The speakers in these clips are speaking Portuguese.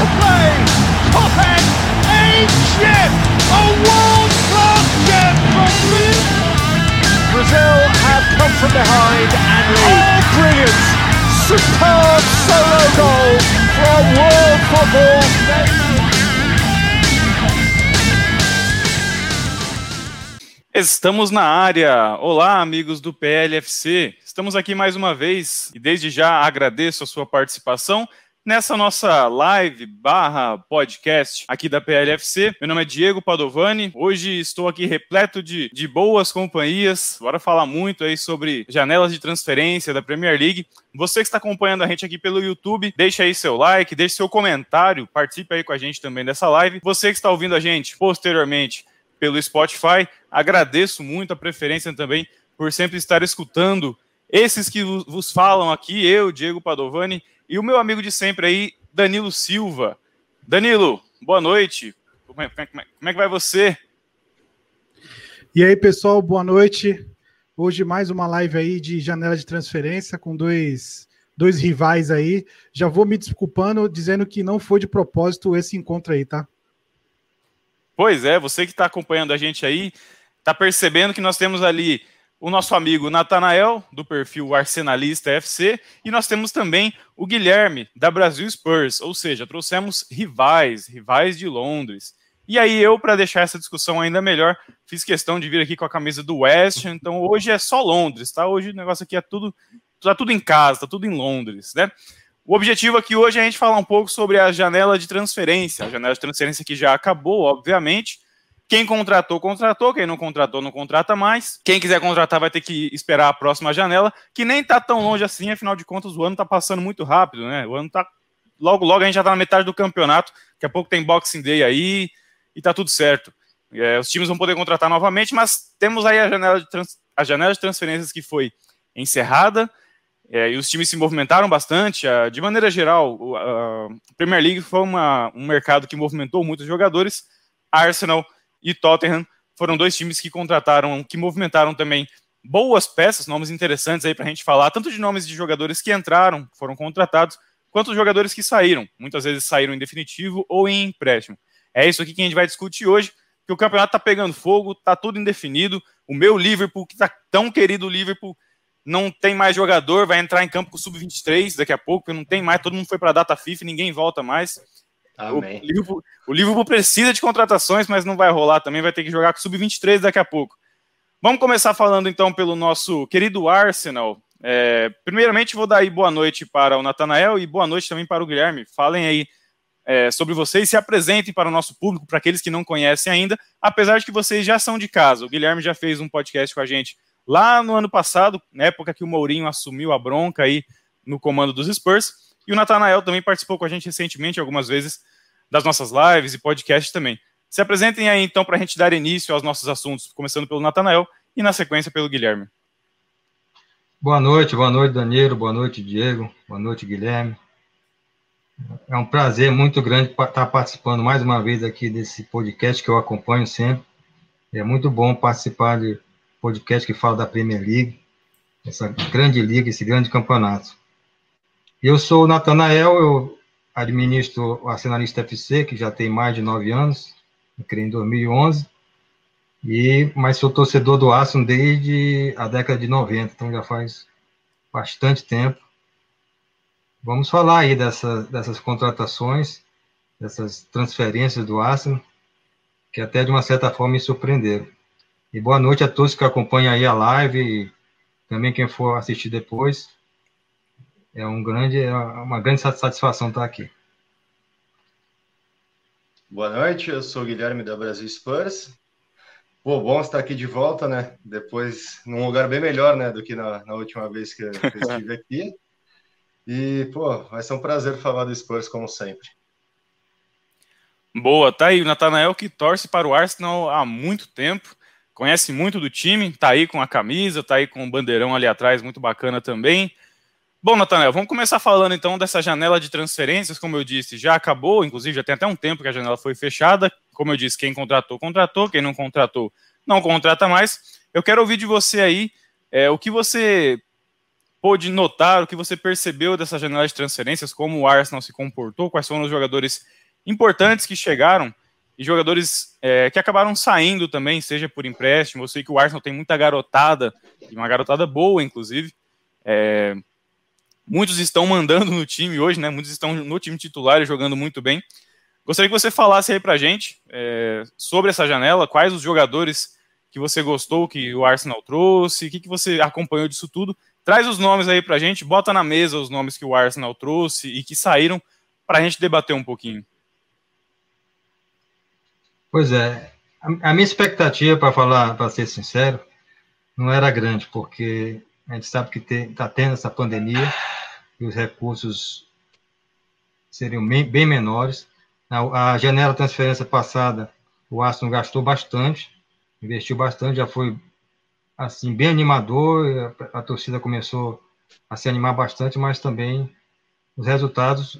to play. Top end, ancient, a world-class gem from Brazil have come from behind and lead. Oh, brilliant! Superb solo goal from world football. Estamos na área. Olá, amigos do PLFC. Estamos aqui mais uma vez e desde já agradeço a sua participação nessa nossa live barra podcast aqui da PLFC. Meu nome é Diego Padovani. Hoje estou aqui repleto de, de boas companhias. Bora falar muito aí sobre janelas de transferência da Premier League. Você que está acompanhando a gente aqui pelo YouTube, deixa aí seu like, deixe seu comentário, participe aí com a gente também dessa live. Você que está ouvindo a gente posteriormente pelo Spotify. Agradeço muito a preferência também por sempre estar escutando esses que vos falam aqui, eu, Diego Padovani, e o meu amigo de sempre aí, Danilo Silva. Danilo, boa noite. Como é, como é, como é que vai você? E aí, pessoal, boa noite. Hoje mais uma live aí de janela de transferência com dois, dois rivais aí. Já vou me desculpando, dizendo que não foi de propósito esse encontro aí, tá? Pois é, você que está acompanhando a gente aí, está percebendo que nós temos ali o nosso amigo Natanael, do perfil Arsenalista FC, e nós temos também o Guilherme, da Brasil Spurs, ou seja, trouxemos rivais, rivais de Londres. E aí eu, para deixar essa discussão ainda melhor, fiz questão de vir aqui com a camisa do West, então hoje é só Londres, tá? Hoje o negócio aqui é tudo, tá tudo em casa, tá tudo em Londres, né? O objetivo aqui hoje é a gente falar um pouco sobre a janela de transferência. A janela de transferência que já acabou, obviamente. Quem contratou, contratou. Quem não contratou, não contrata mais. Quem quiser contratar vai ter que esperar a próxima janela, que nem tá tão longe assim, afinal de contas, o ano tá passando muito rápido, né? O ano tá. Logo, logo a gente já tá na metade do campeonato. Daqui a pouco tem Boxing Day aí e tá tudo certo. É, os times vão poder contratar novamente, mas temos aí a janela de, trans... a janela de transferências que foi encerrada é, e os times se movimentaram bastante. de maneira geral, a, Premier League foi uma, um mercado que movimentou muitos jogadores. Arsenal e Tottenham foram dois times que contrataram, que movimentaram também boas peças, nomes interessantes aí para a gente falar, tanto de nomes de jogadores que entraram, foram contratados, quanto de jogadores que saíram. Muitas vezes saíram em definitivo ou em empréstimo. É isso aqui que a gente vai discutir hoje, que o campeonato está pegando fogo, está tudo indefinido. O meu Liverpool, que está tão querido Liverpool, não tem mais jogador, vai entrar em campo com o sub-23 daqui a pouco, não tem mais, todo mundo foi para a data FIFA, ninguém volta mais. Amém. O Liverpool, o Liverpool precisa de contratações, mas não vai rolar também, vai ter que jogar com o sub-23 daqui a pouco. Vamos começar falando então pelo nosso querido Arsenal. É, primeiramente, vou dar aí boa noite para o Natanael e boa noite também para o Guilherme. Falem aí é, sobre vocês, se apresentem para o nosso público, para aqueles que não conhecem ainda, apesar de que vocês já são de casa. O Guilherme já fez um podcast com a gente lá no ano passado, na época que o Mourinho assumiu a bronca aí no comando dos Spurs. E o Natanael também participou com a gente recentemente, algumas vezes, das nossas lives e podcasts também. Se apresentem aí então para a gente dar início aos nossos assuntos, começando pelo Natanael e na sequência pelo Guilherme. Boa noite, boa noite, Danilo, boa noite, Diego, boa noite, Guilherme. É um prazer muito grande estar participando mais uma vez aqui desse podcast que eu acompanho sempre. É muito bom participar de podcast que fala da Premier League, essa grande liga, esse grande campeonato. Eu sou o Natanael, eu administro o Arsenalista FC, que já tem mais de nove anos, criei em 2011, e, mas sou torcedor do Arsenal desde a década de 90, então já faz bastante tempo. Vamos falar aí dessa, dessas contratações, dessas transferências do Arsenal, que até de uma certa forma me surpreenderam. E boa noite a todos que acompanham aí a live e também quem for assistir depois. É um grande, é uma grande satisfação estar aqui. Boa noite, eu sou o Guilherme da Brasil Spurs. Pô, bom estar aqui de volta, né? Depois, num lugar bem melhor, né, do que na, na última vez que eu, que eu estive aqui. E, pô, vai ser um prazer falar do Spurs, como sempre. Boa, tá aí o Natanael que torce para o Arsenal há muito tempo conhece muito do time, tá aí com a camisa, tá aí com o bandeirão ali atrás, muito bacana também. Bom, Natanel, vamos começar falando então dessa janela de transferências, como eu disse, já acabou, inclusive já tem até um tempo que a janela foi fechada. Como eu disse, quem contratou, contratou, quem não contratou, não contrata mais. Eu quero ouvir de você aí é, o que você pôde notar, o que você percebeu dessa janela de transferências, como o Arsenal se comportou, quais foram os jogadores importantes que chegaram e jogadores é, que acabaram saindo também, seja por empréstimo. Eu sei que o Arsenal tem muita garotada, e uma garotada boa, inclusive. É, muitos estão mandando no time hoje, né? Muitos estão no time titular e jogando muito bem. Gostaria que você falasse aí pra gente é, sobre essa janela, quais os jogadores que você gostou que o Arsenal trouxe, o que, que você acompanhou disso tudo Traz os nomes aí pra gente, bota na mesa os nomes que o Arsenal trouxe e que saíram para a gente debater um pouquinho. Pois é, a, minha expectativa, para falar, para ser sincero, não era grande, porque a gente sabe que está tendo essa pandemia e os recursos seriam bem, bem menores. A, a janela transferência passada, o Arsenal gastou bastante, investiu bastante, já foi assim bem animador, a, a, torcida começou a se animar bastante, mas também os resultados,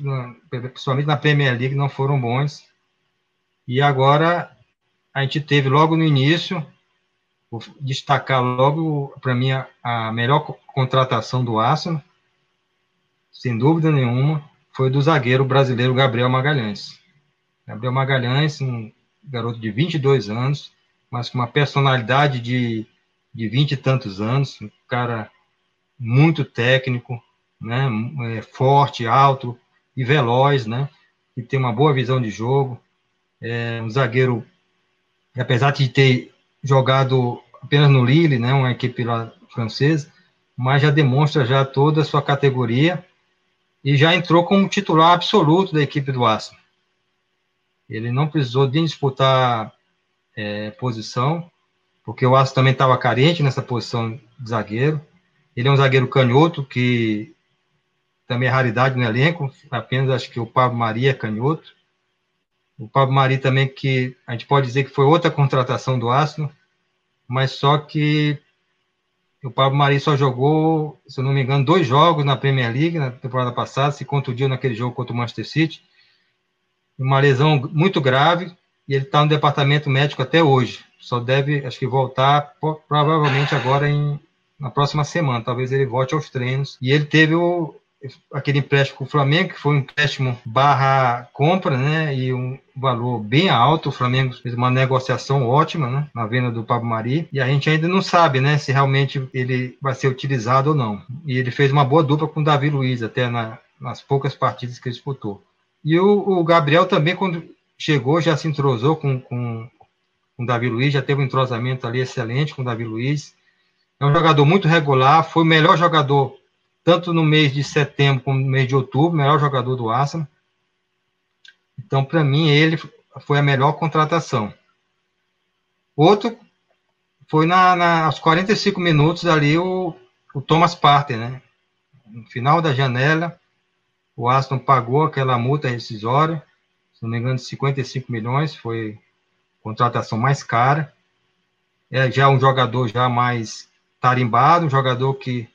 principalmente na Premier League, não foram bons. E agora a gente teve logo no início, vou destacar logo para mim a, a, melhor contratação do Arsenal, sem dúvida nenhuma, foi do zagueiro brasileiro Gabriel Magalhães. Gabriel Magalhães, um garoto de 22 anos, mas com uma personalidade de de vinte e tantos anos, um cara muito técnico, né, é, forte, alto e veloz, né, e tem uma boa visão de jogo, é um zagueiro, apesar de ter jogado apenas no Lille, né, uma equipe lá francesa, mas já demonstra já toda a sua categoria e já entrou como titular absoluto da equipe do Arsenal. Ele não precisou de disputar é, posição, porque o Aço também estava carente nessa posição de zagueiro. Ele é um zagueiro canhoto, que também é raridade no elenco, apenas acho que o Pablo Maria é canhoto. O Pablo Maria também, que a gente pode dizer que foi outra contratação do Arsenal, mas só que o Pablo Maria só jogou, se eu não me engano, dois jogos na Premier League na temporada passada, se contundiu naquele jogo contra o Manchester City. Uma lesão muito grave, e ele está no departamento médico até hoje só deve, acho que voltar provavelmente agora em, na próxima semana. Talvez ele volte aos treinos. E ele teve o, aquele empréstimo com o Flamengo, que foi um empréstimo barra compra, né? E um valor bem alto. O Flamengo fez uma negociação ótima, né? Na venda do Pablo Mari. E a gente ainda não sabe, né? Se realmente ele vai ser utilizado ou não. E ele fez uma boa dupla com o Davi Luiz, até na, nas poucas partidas que ele disputou. E o, o Gabriel também, quando chegou, já se entrosou com, com com o Davi Luiz, já teve um entrosamento ali excelente com o Davi Luiz. É um jogador muito regular, foi o melhor jogador, tanto no mês de setembro como no mês de outubro, melhor jogador do Arsenal. Então, para mim, ele foi a melhor contratação. Outro foi na, na, aos 45 minutos ali o, o Thomas Partey, né? No final da janela, o Aston pagou aquela multa rescisória, se não me engano, de 55 milhões, foi contratação mais cara. É já um jogador já mais tarimbado, um jogador que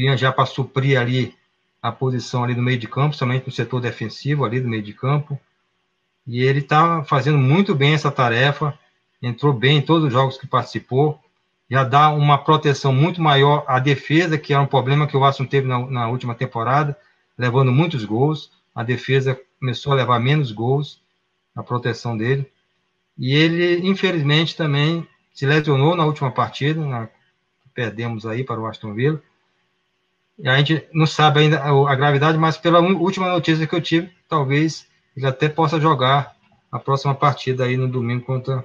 vinha já para suprir ali a posição ali no meio de campo, somente no setor defensivo ali do meio de campo. E ele está fazendo muito bem essa tarefa, entrou bem em todos os jogos que participou, já dá uma proteção muito maior à defesa, que era um problema que o Aston teve na, na última temporada, levando muitos gols. A defesa começou a levar menos gols, a proteção dele. E ele, infelizmente, também se lesionou na última partida, na, perdemos aí para o Aston Villa. E a gente não sabe ainda a gravidade, mas pela última notícia que eu tive, talvez ele até possa jogar a próxima partida aí no domingo contra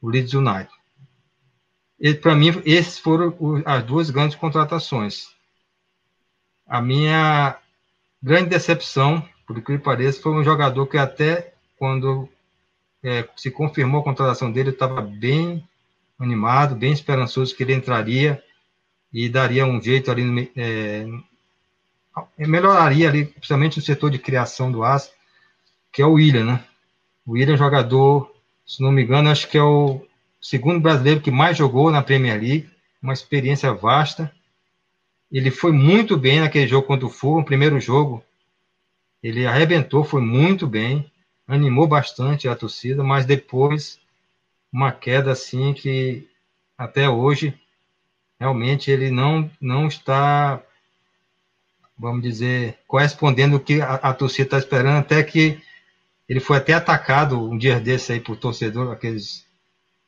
o Leeds United. E para mim, esses foram as duas grandes contratações. A minha grande decepção, por que pareça, foi um jogador que até quando é, se confirmou a contratação dele, estava bem animado, bem esperançoso que ele entraria e daria um jeito ali, é, melhoraria ali, principalmente no setor de criação do Aço, que é o William, né? O William é jogador, se não me engano, acho que é o segundo brasileiro que mais jogou na Premier League, uma experiência vasta. Ele foi muito bem naquele jogo contra o Fulham, primeiro jogo. Ele arrebentou, foi muito bem animou bastante a torcida, mas depois uma queda assim que até hoje realmente ele não não está vamos dizer, correspondendo o que a, a torcida está esperando, até que ele foi até atacado um dia desse aí por torcedor, aqueles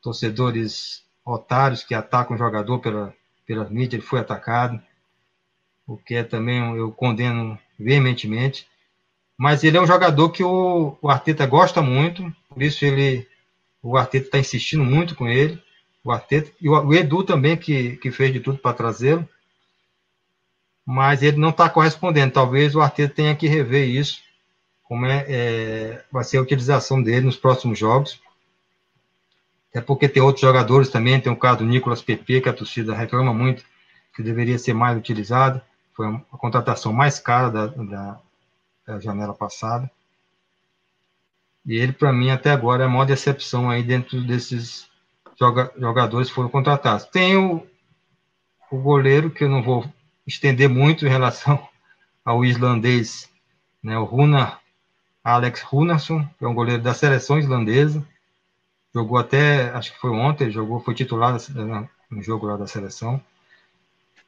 torcedores otários que atacam o jogador pela, pela mídia, ele foi atacado, o que é também eu condeno veementemente. Mas ele é um jogador que o, o Arteta gosta muito, por isso ele o Arteta está insistindo muito com ele. O Arteta e o, Edu também, que, que fez de tudo para trazê-lo. Mas ele não está correspondendo. Talvez o Arteta tenha que rever isso, como é, é, vai ser a utilização dele nos próximos jogos. Até porque tem outros jogadores também, tem o caso do Nicolas Pepe, que a torcida reclama muito, que deveria ser mais utilizado. Foi a contratação mais cara da, da, da janela passada. E ele, para mim, até agora, é a maior decepção aí dentro desses joga jogadores foram contratados. Tem o, o goleiro, que eu não vou estender muito em relação ao islandês, né, o Runa, Alex Runarsson, que é um goleiro da seleção islandesa. Jogou até, acho que foi ontem, jogou, foi titular no jogo lá da seleção.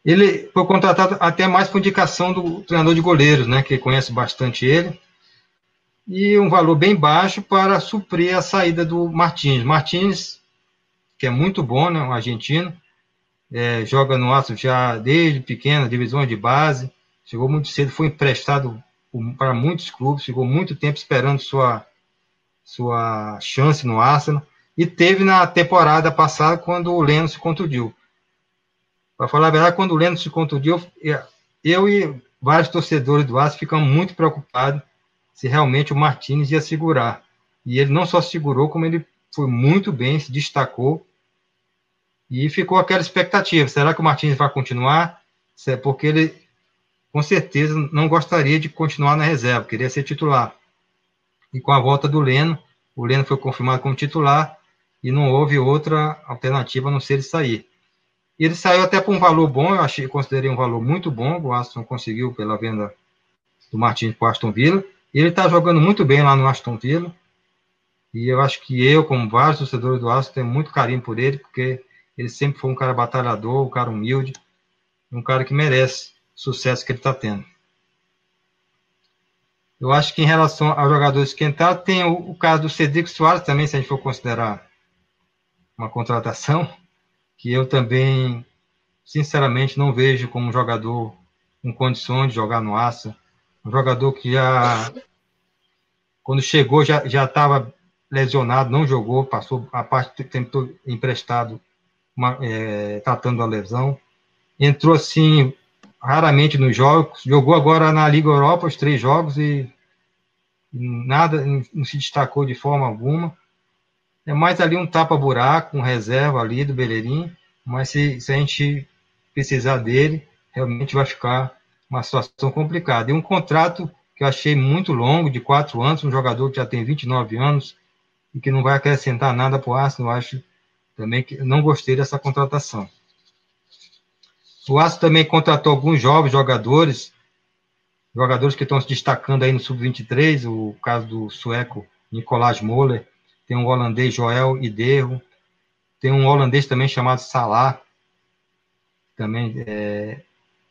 Ele foi contratado até mais por indicação do treinador de goleiros, né, que conhece bastante ele e um valor bem baixo para suprir a saída do Martins. Martins, que é muito bom, né, um argentino, é, joga no Aço já desde pequena, divisões de base, chegou muito cedo, foi emprestado para muitos clubes, ficou muito tempo esperando sua, sua chance no Arsenal, e teve na temporada passada quando o Leno se contundiu. Para falar a verdade, quando o Leno se contundiu, eu e vários torcedores do Arsenal ficamos muito preocupados se realmente o Martinez ia segurar. E ele não só segurou, como ele foi muito bem, se destacou. E ficou aquela expectativa: será que o Martinez vai continuar? É porque ele, com certeza, não gostaria de continuar na reserva, queria ser titular. E com a volta do Leno, o Leno foi confirmado como titular e não houve outra alternativa a não ser ele sair. E ele saiu até por um valor bom, eu achei, considerei um valor muito bom. O Aston conseguiu pela venda do Martins para o Aston Villa. Ele está jogando muito bem lá no Aston Villa. E eu acho que eu, como vários torcedores do Aston, tenho muito carinho por ele, porque ele sempre foi um cara batalhador, um cara humilde, um cara que merece o sucesso que ele está tendo. Eu acho que em relação aos jogadores que entraram, tem o, o, caso do Cedric Soares também, se a gente for considerar uma contratação, que eu também, sinceramente, não vejo como um jogador com condições de jogar no Aston um jogador que já, quando chegou, já estava lesionado, não jogou, passou a parte do tempo emprestado, uma, é, tratando a lesão. Entrou assim, raramente nos jogos, jogou agora na Liga Europa os três jogos e nada, não se destacou de forma alguma. É mais ali um tapa-buraco, um reserva ali do Beleirinho, mas se, se a gente precisar dele, realmente vai ficar uma situação complicada. E um contrato que eu achei muito longo, de quatro anos, um jogador que já tem 29 anos e que não vai acrescentar nada para o Arsenal, eu acho também não gostei dessa contratação. O Arsenal também contratou alguns jovens jogadores, jogadores que estão se destacando aí no Sub-23, o caso do sueco Nicolás Moller, tem um holandês Joel Iderro, tem um holandês também chamado Salah, também é,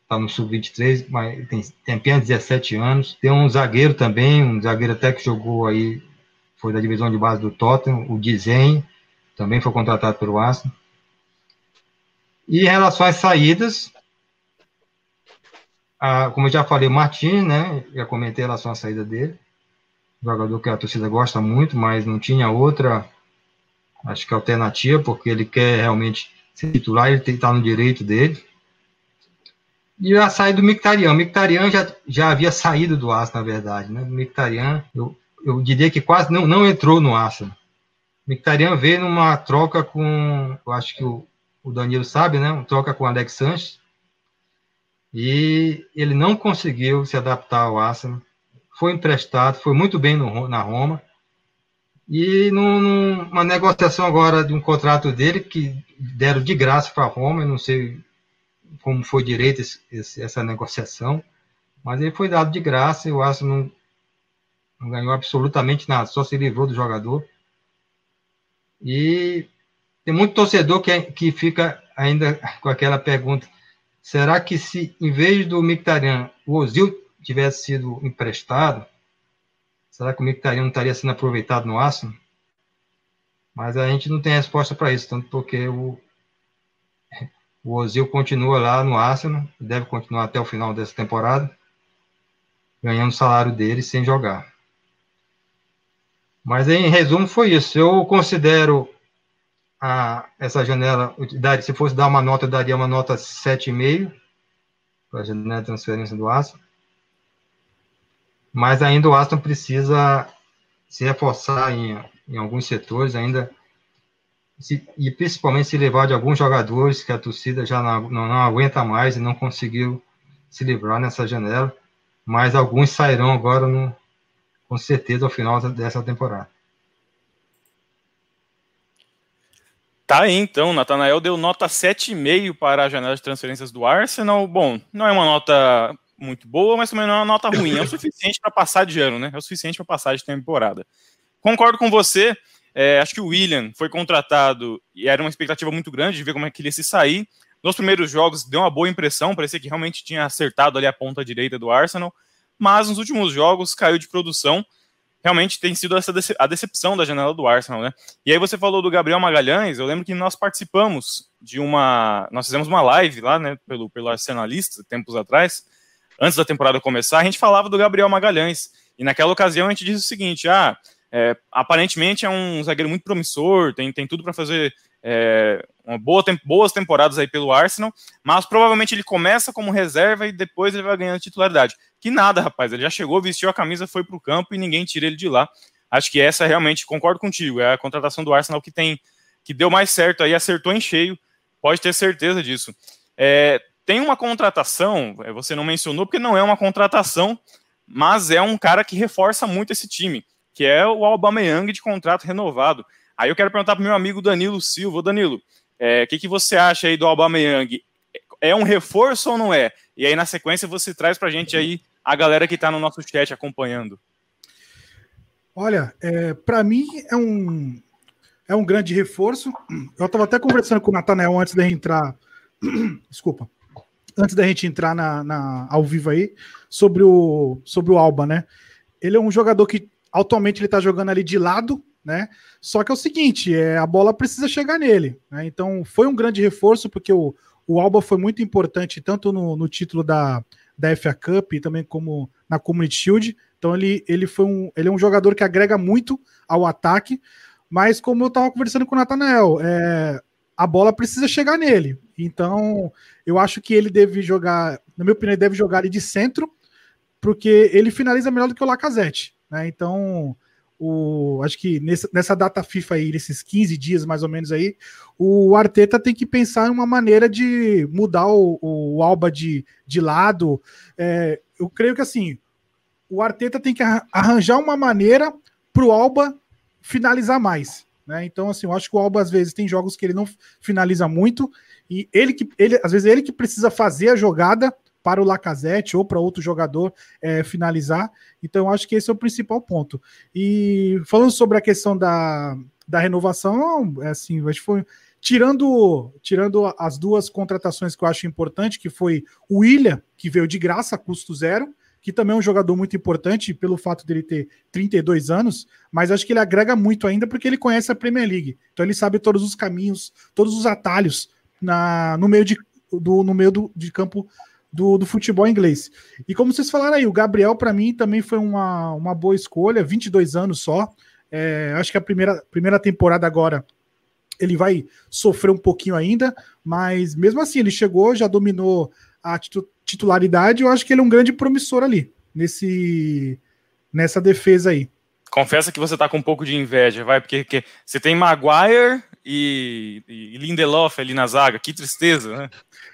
está no sub-23, mas tem, tem apenas 17 anos. Tem um zagueiro também, um zagueiro até que jogou aí, foi da divisão de base do Tottenham, o Dizen, também foi contratado pelo Arsenal. E em relação às saídas, a, como eu já falei, o Martins, né, já comentei em relação à saída dele, jogador que a torcida gosta muito, mas não tinha outra, acho que alternativa, porque ele quer realmente ser titular, ele estar no direito dele. E a saída do Mictarian. O Mictarian já, já havia saído do aço, na verdade. Né? O Mictarian, eu, eu diria que quase não, não entrou no aço. Mictarian veio numa troca com, eu acho que o, o Danilo sabe, né? Uma troca com o Alex Sanches. E ele não conseguiu se adaptar ao Arsenal. Foi emprestado, foi muito bem no, na Roma. E num, numa negociação agora de um contrato dele, que deram de graça para a Roma, eu não sei como foi direito esse, esse, essa negociação, mas ele foi dado de graça e o Arsenal não, não ganhou absolutamente nada, só se livrou do jogador. E tem muito torcedor que, que fica ainda com aquela pergunta: será que se, em vez do Mictarian, o Ozil tivesse sido emprestado, será que o Mictarian não estaria sendo aproveitado no Arsenal? Mas a gente não tem resposta para isso, tanto porque o, o Ozil continua lá no Arsenal, deve continuar até o final dessa temporada, ganhando o salário dele sem jogar. Mas em resumo foi isso. Eu considero a, essa janela, se fosse dar uma nota, eu daria uma nota 7,5 para a janela de transferência do Aston. Mas ainda o Aston precisa se reforçar em, em alguns setores, ainda se, e principalmente se livrar de alguns jogadores que a torcida já não, não, não aguenta mais e não conseguiu se livrar nessa janela, mas alguns sairão agora no, com certeza ao final dessa temporada. Tá aí, então, Natanael deu nota 7,5 para a janela de transferências do Arsenal. Bom, não é uma nota muito boa, mas também não é uma nota ruim. É o suficiente para passar de ano, né? É o suficiente para passar de temporada. Concordo com você. É, acho que o William foi contratado e era uma expectativa muito grande de ver como é que ele ia se sair. Nos primeiros jogos deu uma boa impressão, parecia que realmente tinha acertado ali a ponta direita do Arsenal, mas nos últimos jogos caiu de produção realmente tem sido essa a decepção da janela do Arsenal, né? E aí você falou do Gabriel Magalhães, eu lembro que nós participamos de uma, nós fizemos uma live lá, né, pelo, pelo Arsenalista, tempos atrás, antes da temporada começar, a gente falava do Gabriel Magalhães, e naquela ocasião a gente disse o seguinte, ah, é, aparentemente é um zagueiro muito promissor, tem, tem tudo para fazer é, boa, boas temporadas aí pelo Arsenal, mas provavelmente ele começa como reserva e depois ele vai ganhando titularidade. Que nada, rapaz, ele já chegou, vestiu a camisa, foi para o campo e ninguém tira ele de lá. Acho que essa realmente, concordo contigo, é a contratação do Arsenal que tem que deu mais certo aí, acertou em cheio, pode ter certeza disso. É, tem uma contratação, é, você não mencionou porque não é uma contratação, mas é um cara que reforça muito esse time, que é o Aubameyang de contrato renovado. Aí eu quero perguntar para meu amigo Danilo Silva. Danilo, o é, que, que você acha aí do Aubameyang? É um reforço ou não é? E aí, na sequência, você traz para a gente aí a galera que está no nosso chat acompanhando. Olha, é, para mim é um, é um grande reforço. Eu estava até conversando com o Natanael antes da gente entrar. Desculpa. Antes da gente entrar na, na, ao vivo aí, sobre o, sobre o Alba, né? Ele é um jogador que atualmente ele está jogando ali de lado, né? Só que é o seguinte, é, a bola precisa chegar nele, né? Então foi um grande reforço, porque o, o Alba foi muito importante, tanto no, no título da, da FA Cup e também como na Community Shield. Então ele, ele foi um, ele é um jogador que agrega muito ao ataque, mas como eu estava conversando com o Nathanael, é, a bola precisa chegar nele. Então eu acho que ele deve jogar, na minha opinião, ele deve jogar ali de centro, porque ele finaliza melhor do que o Lacazette. Né? Então o, acho que nessa, nessa data FIFA aí, nesses 15 dias mais ou menos aí, o Arteta tem que pensar em uma maneira de mudar o, o Alba de, de lado. É, eu creio que assim, o Arteta tem que arranjar uma maneira para o Alba finalizar mais. Né? Então, assim, eu acho que o Alba às vezes tem jogos que ele não finaliza muito, e ele que ele, às vezes ele que precisa fazer a jogada para o Lacazette ou para outro jogador é, finalizar. Então, acho que esse é o principal ponto. E falando sobre a questão da, da renovação, é assim, acho que foi tirando tirando as duas contratações que eu acho importante, que foi o William, que veio de graça, custo zero, que também é um jogador muito importante pelo fato dele ter 32 anos, mas acho que ele agrega muito ainda porque ele conhece a Premier League. Então ele sabe todos os caminhos, todos os atalhos na, no meio de, do, no meio do, de campo do, do futebol inglês. E como vocês falaram aí, o Gabriel, para mim, também foi uma, uma boa escolha, 22 anos só. É, acho que a primeira, primeira temporada agora ele vai sofrer um pouquinho ainda, mas mesmo assim, ele chegou, já dominou a titularidade. Eu acho que ele é um grande promissor ali, nesse, nessa defesa aí. Confessa que você tá com um pouco de inveja, vai, porque, porque você tem Maguire e, e Lindelof ali na zaga, que tristeza, né?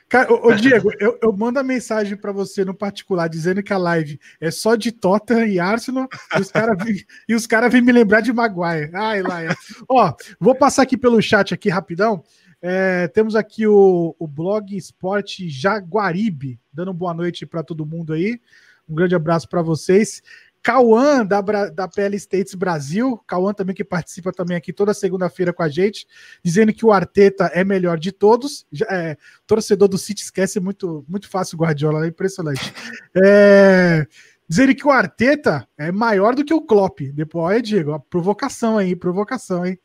Cara, ô, Diego, eu, eu, mando a mensagem para você no particular dizendo que a live é só de Tottenham e Arsenal e os caras vêm cara me lembrar de Maguire. Ai, lá. É. Ó, vou passar aqui pelo chat aqui rapidão. É, temos aqui o, o blog Esporte Jaguaribe, dando boa noite para todo mundo aí. Um grande abraço para vocês. Cauã, da, da PL States Brasil, Cauã também que participa também aqui toda segunda-feira com a gente, dizendo que o Arteta é melhor de todos. É, torcedor do City esquece muito, muito fácil o Guardiola, é impressionante. É, dizendo que o Arteta é maior do que o Klopp. Depois, olha, Diego, provocação aí, provocação, hein?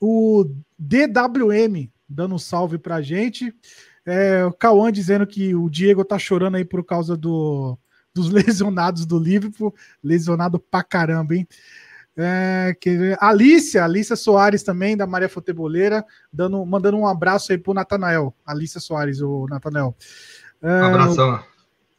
O DWM dando um salve pra gente. É, o Cauã dizendo que o Diego tá chorando aí por causa do, dos lesionados do Liverpool. Lesionado pra caramba, hein? É, que, Alicia, Alicia Soares também, da Maria Futeboleira, dando, mandando um abraço aí pro Natanael. Alicia Soares, o Natanael. É, um abração.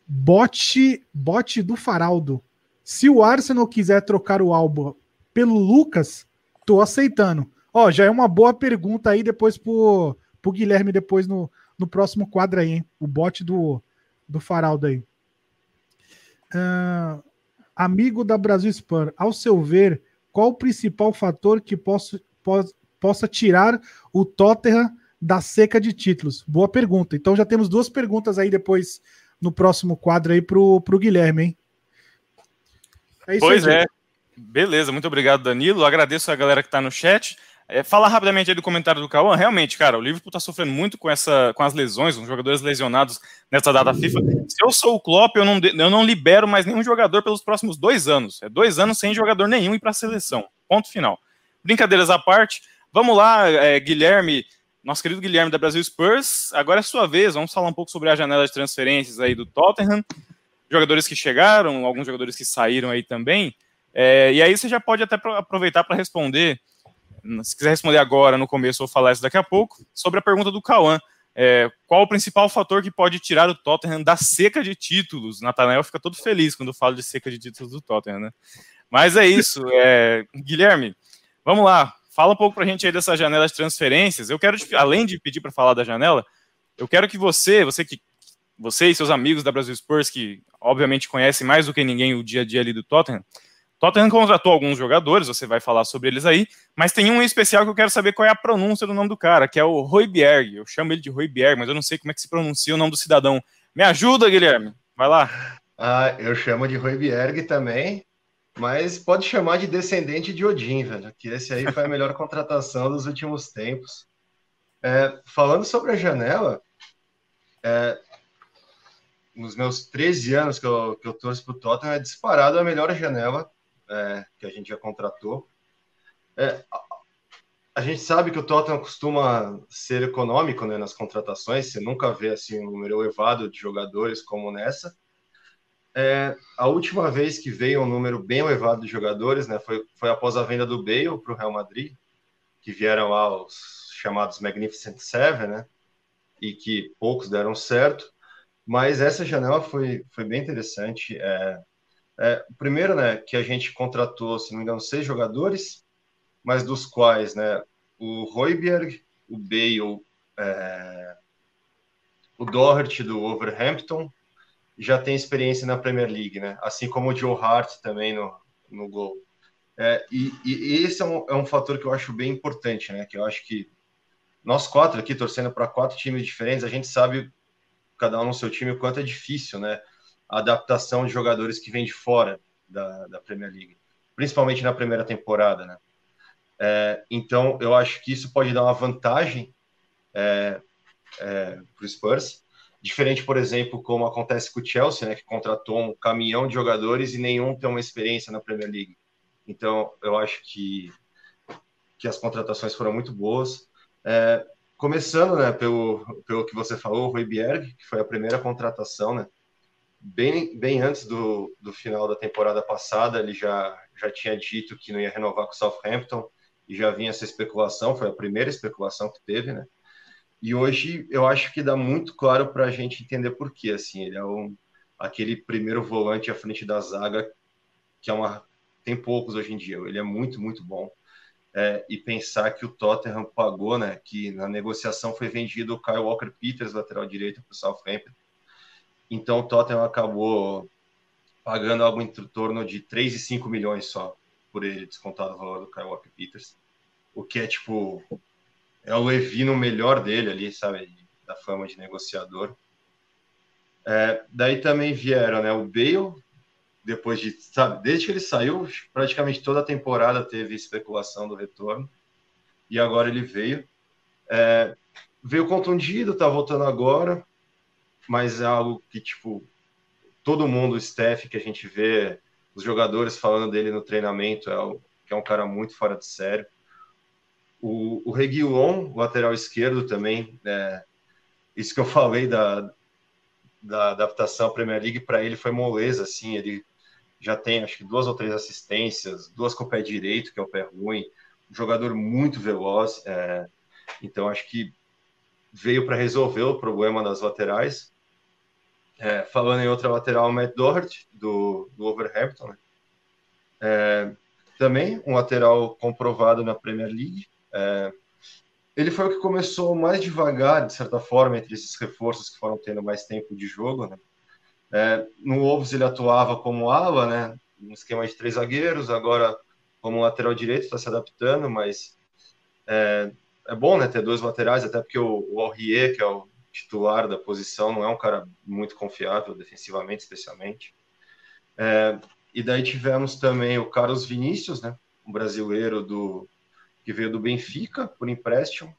Bote, bote do Faraldo. Se o Arsenal quiser trocar o Alba pelo Lucas, tô aceitando. Ó, já é uma boa pergunta aí depois pro, pro Guilherme depois no, no próximo quadro aí, hein? O bote do, do Faraldo aí. Uh, amigo da Brasil Spam, ao seu ver, qual o principal fator que possa, possa tirar o Tottenham da seca de títulos? Boa pergunta. Então já temos duas perguntas aí depois no próximo quadro aí pro, pro Guilherme, hein? É pois aí, é. Beleza, muito obrigado, Danilo. Agradeço a galera que está no chat. É, falar rapidamente aí do comentário do Cauã, realmente, cara, o Liverpool tá sofrendo muito com, essa, com as lesões, os jogadores lesionados nessa data FIFA. Se eu sou o Klopp, eu não, eu não libero mais nenhum jogador pelos próximos dois anos. É dois anos sem jogador nenhum ir para a seleção. Ponto final. Brincadeiras à parte, vamos lá, é, Guilherme, nosso querido Guilherme da Brasil Spurs. Agora é sua vez, vamos falar um pouco sobre a janela de transferências aí do Tottenham. Jogadores que chegaram, alguns jogadores que saíram aí também. É, e aí você já pode até aproveitar para responder se quiser responder agora, no começo, ou falar isso daqui a pouco, sobre a pergunta do Cauã. É, qual o principal fator que pode tirar o Tottenham da seca de títulos? Natanael fica todo feliz quando falo de seca de títulos do Tottenham, né? Mas é isso. É, Guilherme, vamos lá. Fala um pouco para a gente aí dessa janela de transferências. Eu quero, além de pedir para falar da janela, eu quero que você, você que você e seus amigos da Brasil Spurs, que obviamente conhecem mais do que ninguém o dia a dia ali do Tottenham, Tottenham contratou alguns jogadores, você vai falar sobre eles aí, mas tem um em especial que eu quero saber qual é a pronúncia do nome do cara, que é o Roybjerg. Eu chamo ele de Roybjerg, mas eu não sei como é que se pronuncia o nome do cidadão. Me ajuda, Guilherme. Vai lá. Ah, eu chamo de Roybjerg também, mas pode chamar de descendente de Odin, velho, que esse aí foi a melhor contratação dos últimos tempos. É, falando sobre a janela, é, nos meus 13 anos que eu, que eu torço para o Tottenham, é disparado a melhor janela é, que a gente já contratou. É, a gente sabe que o Tottenham costuma ser econômico né, nas contratações, você nunca vê assim, um número elevado de jogadores como nessa. É, a última vez que veio um número bem elevado de jogadores né, foi, foi após a venda do Bale para o Real Madrid, que vieram lá os chamados Magnificent Seven, né, e que poucos deram certo. Mas essa janela foi, foi bem interessante. É, é, primeiro, né, que a gente contratou, se não me engano, seis jogadores, mas dos quais, né, o Royberg, o Bale, é, o Doherty do Overhampton já tem experiência na Premier League, né? Assim como o Joe Hart também no, no gol. É, e, e, esse é um, é um fator que eu acho bem importante, né? Que eu acho que nós quatro aqui, torcendo para quatro times diferentes, a gente sabe, cada um no seu time, o quanto é difícil, né? A adaptação de jogadores que vêm de fora da, da Premier League, principalmente na primeira temporada, né? É, então, eu acho que isso pode dar uma vantagem é, é, para o Spurs, diferente, por exemplo, como acontece com o Chelsea, né, que contratou um caminhão de jogadores e nenhum tem uma experiência na Premier League. Então, eu acho que, que as contratações foram muito boas. É, começando né, pelo, pelo que você falou, o Rui Bierg, que foi a primeira contratação, né, bem, bem antes do, do final da temporada passada, ele já, já tinha dito que não ia renovar com o Southampton e já vinha essa especulação, foi a primeira especulação que teve, né? E hoje eu acho que dá muito claro para a gente entender por quê. Assim, ele é um, aquele primeiro volante à frente da zaga, que é uma. Tem poucos hoje em dia. Ele é muito, muito bom. É, e pensar que o Tottenham pagou, né? Que na negociação foi vendido o Kyle Walker Peters, lateral direito, para o Southampton então o Tottenham acabou pagando algo em torno de 3,5 milhões só por ele, descontado o valor do Kyle Walker Peters. O que é tipo. É o Levi no melhor dele ali, sabe? Da fama de negociador. É, daí também vieram né, o Bale, depois de, sabe, desde que ele saiu, praticamente toda a temporada teve especulação do retorno, e agora ele veio. É, veio contundido, tá voltando agora, mas é algo que, tipo, todo mundo, o staff que a gente vê, os jogadores falando dele no treinamento, é o, que é um cara muito fora de sério. O, o Reguilon, lateral esquerdo também, é, isso que eu falei da, da adaptação à Premier League, para ele foi moleza, assim, ele já tem acho que duas ou três assistências, duas com o pé direito, que é o pé ruim, um jogador muito veloz, é, então acho que veio para resolver o problema das laterais. É, falando em outra lateral, Matt Doherty, do, do Overhampton, né? é, também um lateral comprovado na Premier League, é, ele foi o que começou mais devagar, de certa forma, entre esses reforços que foram tendo mais tempo de jogo. Né? É, no Wolves ele atuava como ala, né? um esquema de três zagueiros, agora como lateral direito está se adaptando, mas é, é, bom né, ter dois laterais, até porque o, o Aurier, que é o titular da posição, não é um cara muito confiável, defensivamente especialmente. É, e daí tivemos também o Carlos Vinícius, né, um brasileiro do, que veio do Benfica por empréstimo.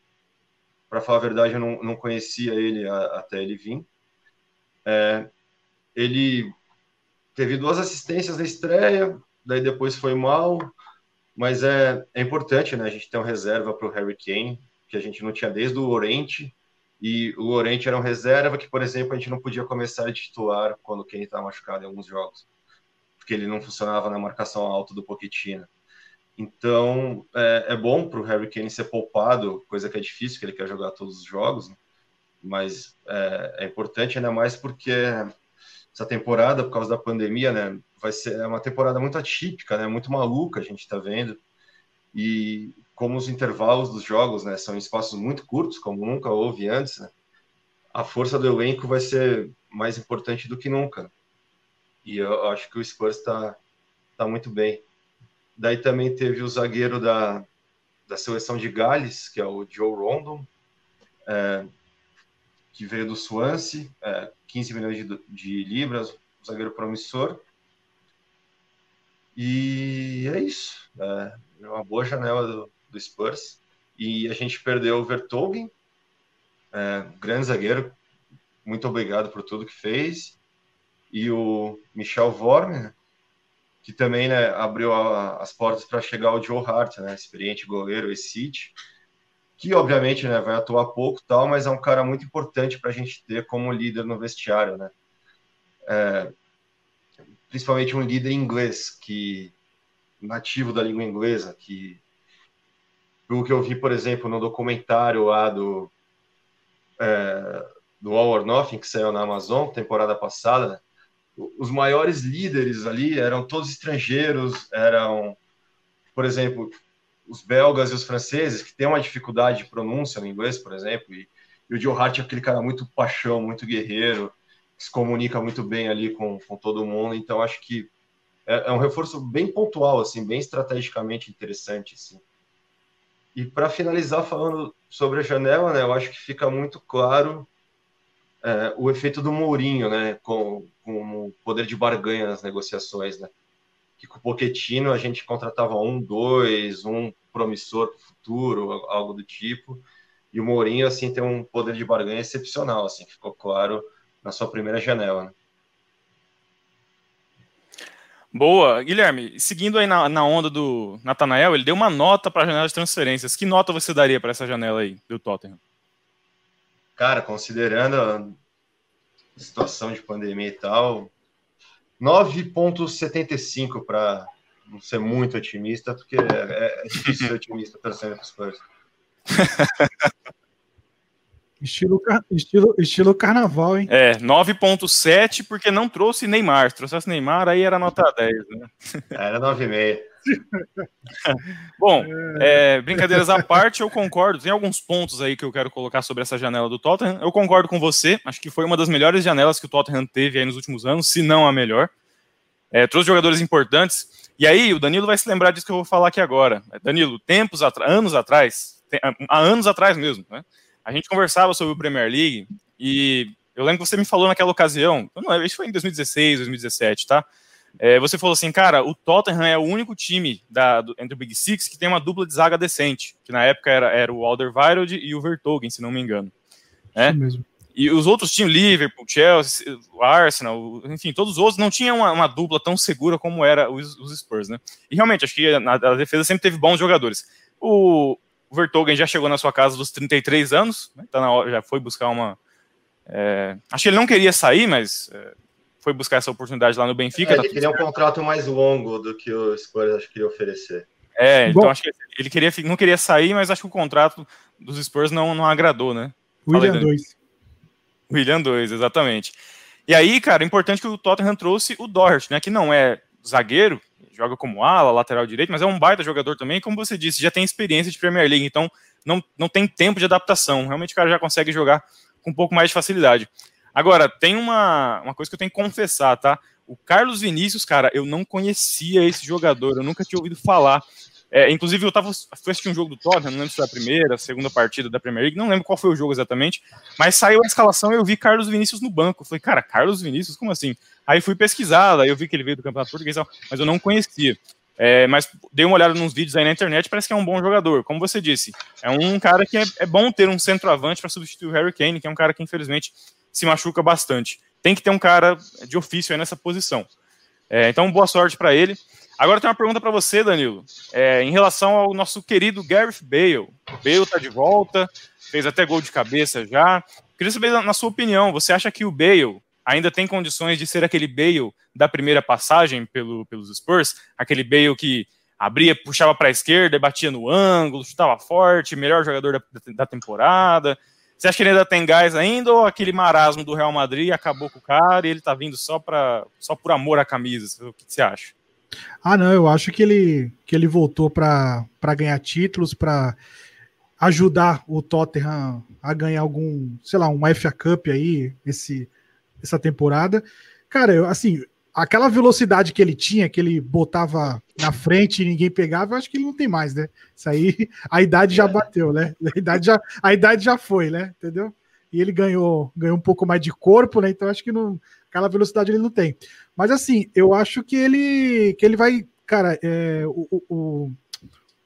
Para falar a verdade, eu não, não conhecia ele a, até ele vir. É, ele teve duas assistências na estreia, daí depois foi mal, mas é, é importante, né? A gente ter uma reserva para o Harry Kane, que a gente não tinha desde o Orente, e o Orente era um reserva que, por exemplo, a gente não podia começar a titular quando Kane estava machucado em alguns jogos, porque ele não funcionava na marcação alta do Pochettino. Então, é, é bom para o Harry Kane ser poupado, coisa que é difícil, que ele quer jogar todos os jogos, né? mas é, é, importante ainda mais porque essa temporada, por causa da pandemia, né, vai ser é uma temporada muito atípica, né, muito maluca, a gente está vendo, e como os intervalos dos jogos né, são espaços muito curtos, como nunca houve antes, né, a força do elenco vai ser mais importante do que nunca. E eu acho que o Spurs está tá muito bem. Daí também teve o zagueiro da, da seleção de Gales, que é o Joe Rondon, é, que veio do Swansea, é, 15 milhões de, de libras, um zagueiro promissor. E é isso. É, é uma boa janela do, do, Spurs. E a gente perdeu o Vertogen, é, grande zagueiro. Muito obrigado por tudo que fez. E o Michel Vorme, né, que também né, abriu a, as portas para chegar o Joe Hart, né, experiente goleiro e City, que obviamente né, vai atuar pouco tal, mas é um cara muito importante para a gente ter como líder no vestiário, né? É, principalmente um líder inglês que nativo da língua inglesa, que pelo que eu vi, por exemplo, no documentário lá do é, do All or Nothing que saiu na Amazon temporada passada, né, os maiores líderes ali eram todos estrangeiros, eram, por exemplo, os belgas e os franceses, que têm uma dificuldade de pronúncia no inglês, por exemplo, e, e o Joe Hart é aquele cara muito paixão, muito guerreiro, que se comunica muito bem ali com, com todo mundo, então acho que é, é um reforço bem pontual, assim, bem estrategicamente interessante, assim. E para finalizar falando sobre a janela, né, eu acho que fica muito claro é, o efeito do Mourinho, né, com, com o poder de barganha nas negociações, né, que com o Pochettino a gente contratava um, dois, um promissor futuro, algo do tipo, e o Mourinho, assim, tem um poder de barganha excepcional, assim, ficou claro na sua primeira janela, né. Boa, Guilherme. Seguindo aí na, na onda do Natanael, ele deu uma nota para a janela de transferências. Que nota você daria para essa janela aí do Tottenham? Cara, considerando a situação de pandemia e tal, 9,75 para não ser muito otimista, porque é, é difícil ser otimista para os Spurs. Estilo, estilo, estilo carnaval, hein? É, 9.7 porque não trouxe Neymar. Se trouxesse Neymar, aí era nota 10, né? Era 9,5. Bom, é, brincadeiras à parte, eu concordo. Tem alguns pontos aí que eu quero colocar sobre essa janela do Tottenham. Eu concordo com você. Acho que foi uma das melhores janelas que o Tottenham teve aí nos últimos anos, se não a melhor. É, trouxe jogadores importantes. E aí, o Danilo vai se lembrar disso que eu vou falar aqui agora. Danilo, tempos anos atrás, há anos atrás mesmo, né? A gente conversava sobre o Premier League e eu lembro que você me falou naquela ocasião, não, isso foi em 2016, 2017, tá? É, você falou assim, cara, o Tottenham é o único time da, do, entre o Big Six que tem uma dupla de zaga decente, que na época era, era o Alderweireld e o Vertogen, se não me engano. Né? mesmo. E os outros tinham Liverpool, Chelsea, o Arsenal, enfim, todos os outros não tinham uma, uma dupla tão segura como era os, os, Spurs, né? E realmente, acho que a, a defesa sempre teve bons jogadores. O, o Vertogen já chegou na sua casa dos 33 anos, né? tá na hora, já foi buscar uma. É, acho que ele não queria sair, mas é, foi buscar essa oportunidade lá no Benfica. É, tá ele queria um contrato mais longo do que o Spurs acho que queria oferecer. É, então Bom, acho que ele queria, não queria sair, mas acho que o contrato dos Spurs não, não agradou, né? William 2. William 2, exatamente. E aí, cara, é importante que o Tottenham trouxe o Doherty, né? Que não é zagueiro, joga como ala, lateral direito, mas é um baita jogador também, como você disse, já tem experiência de Premier League, então não, não tem tempo de adaptação. Realmente o cara já consegue jogar com um pouco mais de facilidade. Agora, tem uma, uma coisa que eu tenho que confessar, tá? O Carlos Vinícius, cara, eu não conhecia esse jogador, eu nunca tinha ouvido falar. É, inclusive, eu tava, fui assistir um jogo do Tottenham, não lembro se foi a primeira, a segunda partida da Premier League, não lembro qual foi o jogo exatamente, mas saiu a escalação e eu vi Carlos Vinícius no banco. Eu falei, cara, Carlos Vinícius, como assim? Aí fui pesquisar, aí eu vi que ele veio do Campeonato Português, mas eu não conhecia. É, mas dei uma olhada nos vídeos aí na internet, parece que é um bom jogador. Como você disse, é um cara que é, é bom ter um centroavante para substituir o Harry Kane, que é um cara que infelizmente se machuca bastante. Tem que ter um cara de ofício aí nessa posição. É, então, boa sorte para ele. Agora tem uma pergunta para você, Danilo, é, em relação ao nosso querido Gareth Bale. O Bale está de volta, fez até gol de cabeça já. Queria saber, na sua opinião, você acha que o Bale ainda tem condições de ser aquele Bale da primeira passagem pelo, pelos Spurs? Aquele Bale que abria, puxava para a esquerda, batia no ângulo, chutava forte, melhor jogador da, da temporada. Você acha que ele ainda tem gás ainda ou aquele marasmo do Real Madrid acabou com o cara e ele tá vindo só, pra, só por amor à camisa? O que você acha? Ah, não, eu acho que ele, que ele voltou para ganhar títulos, para ajudar o Tottenham a ganhar algum, sei lá, um FA Cup aí esse, essa temporada. Cara, eu, assim, aquela velocidade que ele tinha, que ele botava na frente e ninguém pegava, eu acho que ele não tem mais, né? Isso aí, a idade já bateu, né? A idade já, a idade já foi, né? Entendeu? E ele ganhou, ganhou um pouco mais de corpo, né? Então acho que não, aquela velocidade ele não tem. Mas assim, eu acho que ele, que ele vai, cara, é, o, o,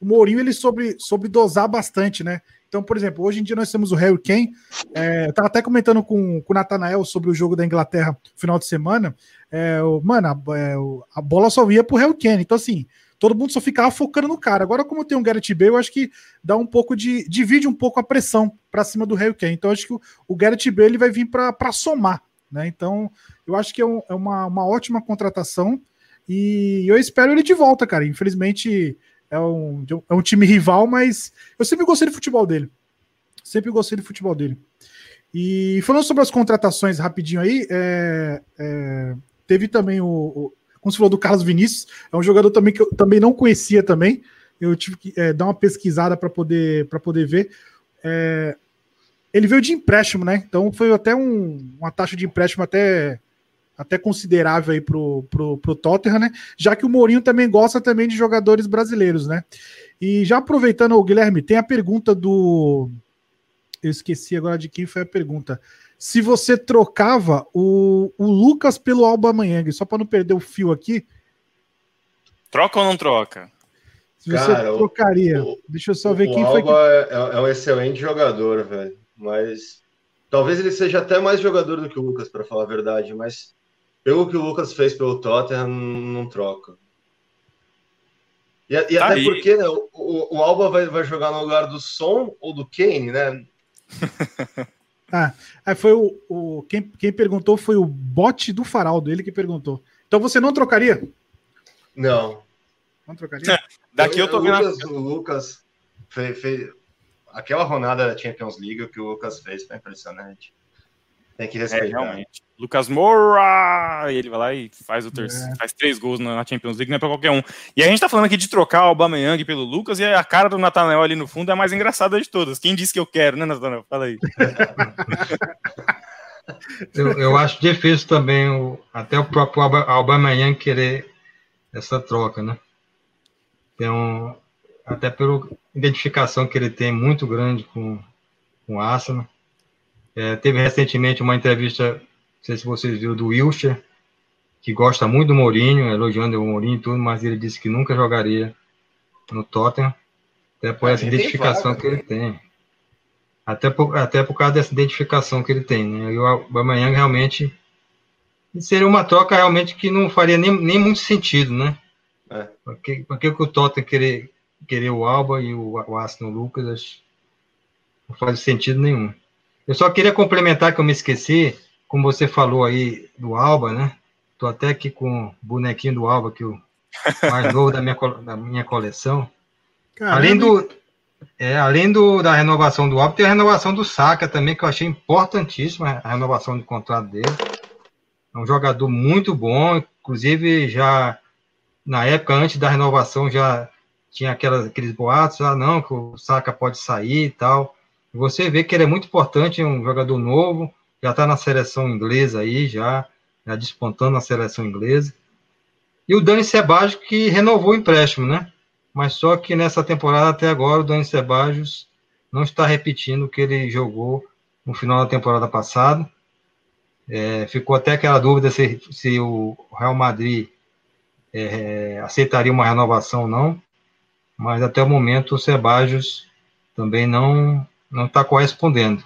o Mourinho ele sobre, sobre dosar bastante, né? Então, por exemplo, hoje em dia nós temos o Harry Kane. É, eu tava até comentando com, com o Nathanael sobre o jogo da Inglaterra no final de semana. É, o, mano, a, é, a, bola só ia pro Harry Kane. Então, assim, todo mundo só ficava focando no cara. Agora, como tem um Gareth Bale, eu acho que dá um pouco de. divide um pouco a pressão para cima do Harry Kane. Então, acho que o, o Gareth Bale ele vai vir para somar. Né? Então, eu acho que é, um, é uma, uma ótima contratação. E eu espero ele de volta, cara. Infelizmente, é um, é um time rival, mas eu sempre gostei do futebol dele. Sempre gostei do futebol dele. E falando sobre as contratações rapidinho aí, é, é, teve também o, o, Como você falou do Carlos Vinícius, é um jogador também que eu também não conhecia também. Eu tive que é, dar uma pesquisada para poder, poder ver. É, ele veio de empréstimo, né? Então foi até um, uma taxa de empréstimo até até considerável aí pro, pro, pro Tottenham, né? Já que o Mourinho também gosta também de jogadores brasileiros, né? E já aproveitando, o Guilherme, tem a pergunta do. Eu esqueci agora de quem foi a pergunta. Se você trocava o, o Lucas pelo Alba Manhang, só para não perder o fio aqui. Troca ou não troca? Se você Cara, trocaria. O, Deixa eu só ver quem Alba foi. Que... É, é um excelente jogador, velho. Mas talvez ele seja até mais jogador do que o Lucas, para falar a verdade. Mas pelo que o Lucas fez pelo Tottenham, não troca. E, e tá até aí. porque né, o, o, Alba vai, vai jogar no lugar do Son ou do Kane, né? ah, foi o, o quem, quem perguntou foi o bote do Faraldo, ele que perguntou. Então você não trocaria? Não. Não trocaria? Daqui eu tô vendo. O Lucas, o Lucas fez, fez, aquela rodada da Champions League que o Lucas fez foi impressionante. Tem que é, respeitar. É, realmente. Lucas Moura! E ele vai lá e faz o terceiro, é. faz três gols na Champions League, não é pra qualquer um. E a gente tá falando aqui de trocar o Aubameyang pelo Lucas e a cara do Nathanael ali no fundo é a mais engraçada de todas. Quem disse que eu quero, né, Nathanael? Fala aí. eu, eu acho difícil também o, até o próprio Aubameyang querer essa troca, né? Tem um, até pela identificação que ele tem muito grande com, com o Arsenal. É, teve recentemente uma entrevista, não sei se vocês viram, do Wilshire, que gosta muito do Mourinho, elogiando o Mourinho e tudo, mas ele disse que nunca jogaria no Tottenham, até por essa identificação que ele né? tem. Até por, até por causa dessa identificação que ele tem, né? E o Aubameyang realmente seria uma troca realmente que não faria nem, nem muito sentido, né? É. Porque, porque o Tottenham querer, querer o Alba e o, o Aston Lucas não faz sentido nenhum. Eu só queria complementar que eu me esqueci, como você falou aí do Alba, né? Tô até aqui com o bonequinho do Alba, que o mais novo da minha, da minha coleção. Caramba. Além do é, além do, da renovação do Alba, tem a renovação do Saka também, que eu achei importantíssima a renovação do contrato dele. É um jogador muito bom, inclusive já na época antes da renovação já tinha aquelas, aqueles boatos, ah não, que o Saka pode sair e tal. Você vê que ele é muito importante, é um jogador novo, já está na seleção inglesa aí, já, já despontando na seleção inglesa. E o Dani Sebajos que renovou o empréstimo, né? Mas só que nessa temporada até agora o Dani Sebajos não está repetindo o que ele jogou no final da temporada passada. É, ficou até aquela dúvida se, se o Real Madrid é, aceitaria uma renovação ou não, mas até o momento o Sebajos também não não está correspondendo.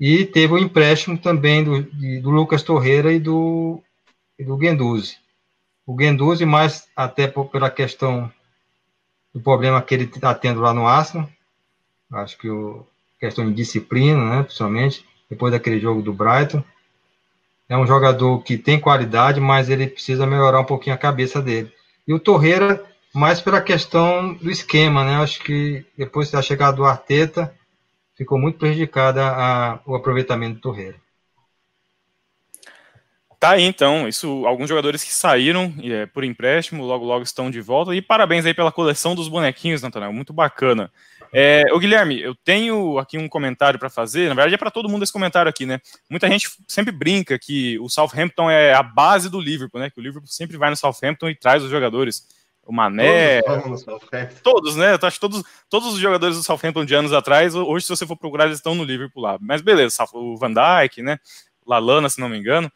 E teve o um empréstimo também do, de, do Lucas Torreira e do, e do Guendouzi. O Guendouzi, mais até por, pela questão do problema que ele está tendo lá no Arsenal, acho que o questão de disciplina, né, principalmente, depois daquele jogo do Brighton. É um jogador que tem qualidade, mas ele precisa melhorar um pouquinho a cabeça dele. E o Torreira, mais pela questão do esquema, né? Acho que depois da chegada do Arteta, ficou muito prejudicada a, o aproveitamento do Torreira. Tá aí, então, isso, alguns jogadores que saíram é, por empréstimo, logo logo estão de volta, e parabéns aí pela coleção dos bonequinhos, Nathanael, muito bacana. É, ô Guilherme, eu tenho aqui um comentário para fazer, na verdade é para todo mundo esse comentário aqui, né? Muita gente sempre brinca que o Southampton é a base do Liverpool, né? Que o Liverpool sempre vai no Southampton e traz os jogadores o Mané. Todos, todos, né? Eu acho que todos, todos os jogadores do Southampton de anos atrás, hoje, se você for procurar, eles estão no Liverpool lá. Mas beleza, o Van Dijk, né? Lalana, se não me engano.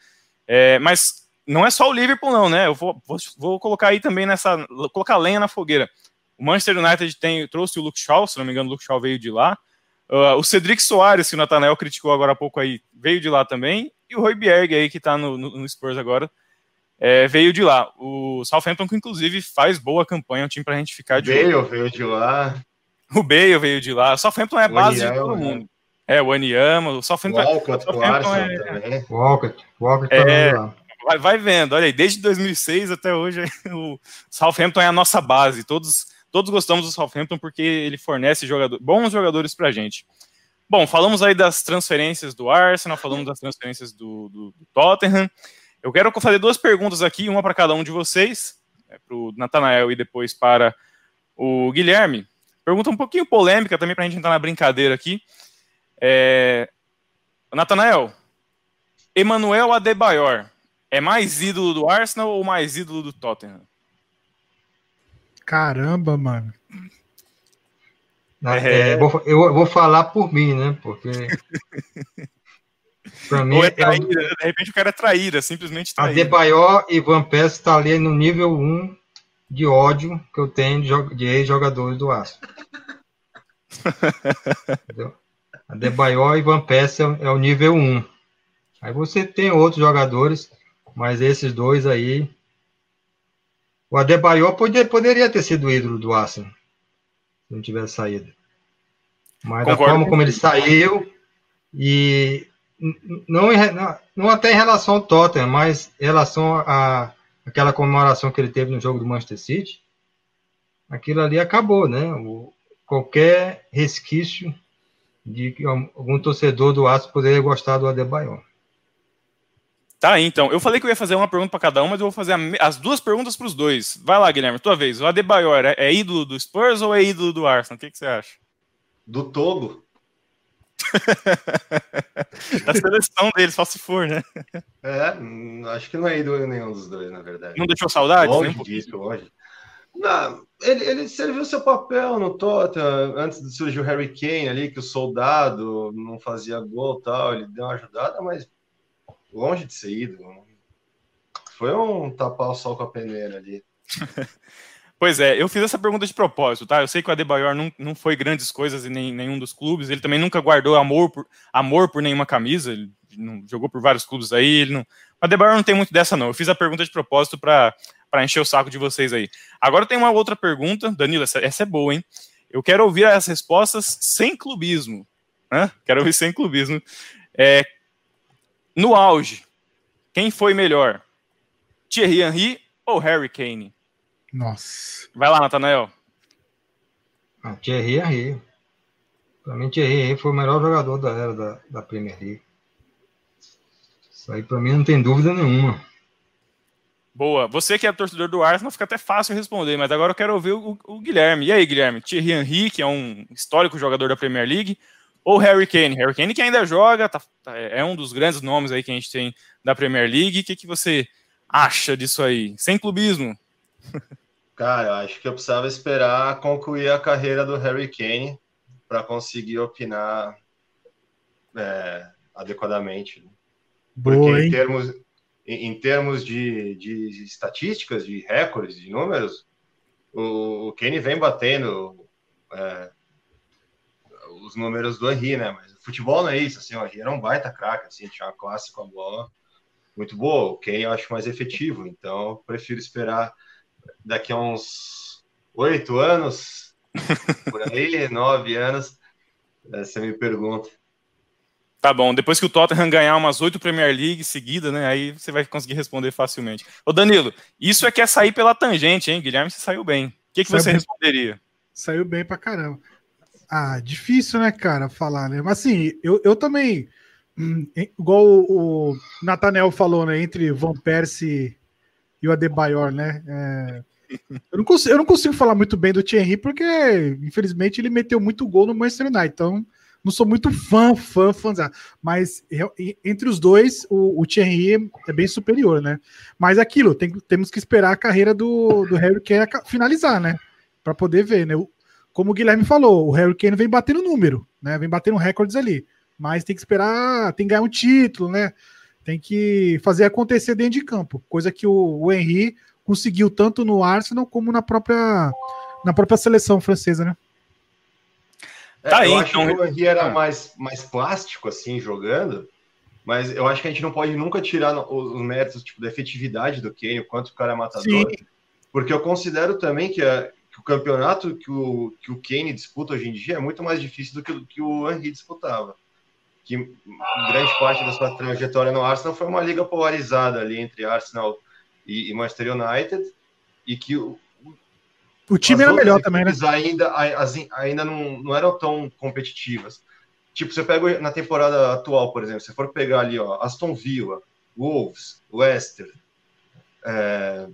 É, mas não é só o Liverpool, não, né? Eu vou, vou, vou, colocar aí também nessa. colocar lenha na fogueira. O Manchester United tem, trouxe o Luke Shaw, se não me engano, o Luke Shaw veio de lá. Uh, o Cedric Soares, que o Nathanael criticou agora há pouco aí, veio de lá também. E o Roy Bierg aí, que tá no, no, no Spurs agora, é, veio de lá. O Southampton, que inclusive faz boa campanha, um time pra gente ficar de Bale veio de lá. O Bale veio de lá. O Southampton é a base de todo mundo. Né? É, o Aniama, o Southampton, Walcott, Southampton é... também. Walcott, Walcott é, vai, vai vendo, olha aí, desde 2006 até hoje, o Southampton é a nossa base. Todos, todos gostamos do Southampton porque ele fornece jogador, bons jogadores pra gente. Bom, falamos aí das transferências do Arsenal, falamos das transferências do, do, do Tottenham. Eu quero fazer duas perguntas aqui, uma para cada um de vocês, é, para o Natanael e depois para o Guilherme. Pergunta um pouquinho polêmica também para a gente entrar na brincadeira aqui. É... Natanael, Emanuel Adebayor é mais ídolo do Arsenal ou mais ídolo do Tottenham? Caramba, mano. É, é, vou, eu vou falar por mim, né? Porque Pra mim, Ou é traíra, é... de repente o cara é traíra, simplesmente traíra. A Debayor e Van Persie está ali no nível 1 de ódio que eu tenho de, de ex-jogadores do Aço. a Debayor e Van Persie é, é o nível 1. Aí você tem outros jogadores, mas esses dois aí. O Adebayor poderia, poderia ter sido ídolo do Arsenal, se não tivesse saído. Mas Concordo da forma como ele saiu e não, não até em relação ao Tottenham, mas em relação a aquela comemoração que ele teve no jogo do Manchester City, aquilo ali acabou, né? O, qualquer resquício de que algum torcedor do Aço poderia gostar do Adebayor. Tá aí, então. Eu falei que eu ia fazer uma pergunta para cada um, mas eu vou fazer as duas perguntas para os dois. Vai lá, Guilherme, tua vez. O Adebayor é, é ídolo do Spurs ou é ídolo do Arsenal? O que, que você acha? Do Togo. da seleção dele, só se for, né? É, acho que não é ídolo nenhum dos dois, na verdade. Não deixou saudade? Longe né? disso, longe. Não, ele, ele serviu seu papel no Tottenham antes de surgir o Harry Kane ali, que o soldado não fazia gol tal, ele deu uma ajudada, mas longe de ser ídolo. foi um tapar o sol com a peneira ali. Pois é, eu fiz essa pergunta de propósito, tá? Eu sei que o Adebayor não, não foi grandes coisas em nenhum dos clubes, ele também nunca guardou amor por, amor por nenhuma camisa, ele não, jogou por vários clubes aí, ele não... O Adebayor não tem muito dessa não, eu fiz a pergunta de propósito para encher o saco de vocês aí. Agora tem uma outra pergunta, Danilo, essa, essa é boa, hein? Eu quero ouvir as respostas sem clubismo, né? Quero ouvir sem clubismo. É, no auge, quem foi melhor? Thierry Henry ou Harry Kane? Nossa. Vai lá, Natanael. Ah, Thierry Henry. Para mim, Thierry Henry foi o melhor jogador da era da, da Premier League. Isso aí, para mim, não tem dúvida nenhuma. Boa. Você que é torcedor do Arsenal, fica até fácil responder, mas agora eu quero ouvir o, o, Guilherme. E aí, Guilherme? Thierry Henry, que é um histórico jogador da Premier League, ou Harry Kane? Harry Kane que ainda joga, tá, tá, é um dos grandes nomes aí que a gente tem da Premier League. O que, que você acha disso aí? Sem clubismo. Cara, eu acho que eu precisava esperar concluir a carreira do Harry Kane para conseguir opinar é, adequadamente. Porque Boa, em termos, em, em termos de, de, estatísticas, de recordes, de números, o, o Kane vem batendo é, os números do Henry, né? Mas o futebol não é isso, assim, o Henry era um baita craque, assim, tinha uma classe com a bola muito boa. O Kane eu acho mais efetivo, então prefiro esperar daqui a uns oito anos, por aí, nove anos, você me pergunta. Tá bom, depois que o Tottenham ganhar umas oito Premier League seguida, né? Aí você vai conseguir responder facilmente. Ô Danilo, isso é que é sair pela tangente, hein? Guilherme, você saiu bem. O que, que você bem. responderia? Saiu bem pra caramba. Ah, difícil, né, cara, falar, né? Mas assim, eu, eu também, hum, igual o, o Nathaniel falou, né? Entre Van Persie e o Adebayor, né? É, eu, não consigo, eu não consigo falar muito bem do Thierry, porque, infelizmente, ele meteu muito gol no Manchester United. Então, não sou muito fã, fã, fã. Mas entre os dois, o, o Thierry é bem superior, né? Mas aquilo, tem, temos que esperar a carreira do, do Harry Kane finalizar, né? Para poder ver, né? Como o Guilherme falou, o Harry Kane vem batendo número, né? Vem batendo recordes ali. Mas tem que esperar, tem que ganhar um título, né? Tem que fazer acontecer dentro de campo, coisa que o, o Henry conseguiu tanto no Arsenal como na própria na própria seleção francesa, né? É, tá aí, eu acho então... que o Henry era mais, mais plástico, assim, jogando, mas eu acho que a gente não pode nunca tirar os méritos tipo, da efetividade do Kane, o quanto o cara é matador, Sim. porque eu considero também que, a, que, o campeonato que o, que o Kane disputa hoje em dia é muito mais difícil do que, que o Henry disputava. Que grande parte da sua trajetória no Arsenal foi uma liga polarizada ali entre Arsenal e, e Manchester United, e que o, o time era melhor também, né? Ainda, ainda não, não eram tão competitivas. Tipo, você pega na temporada atual, por exemplo, se for pegar ali, ó, Aston Villa, Wolves, Leicester, é,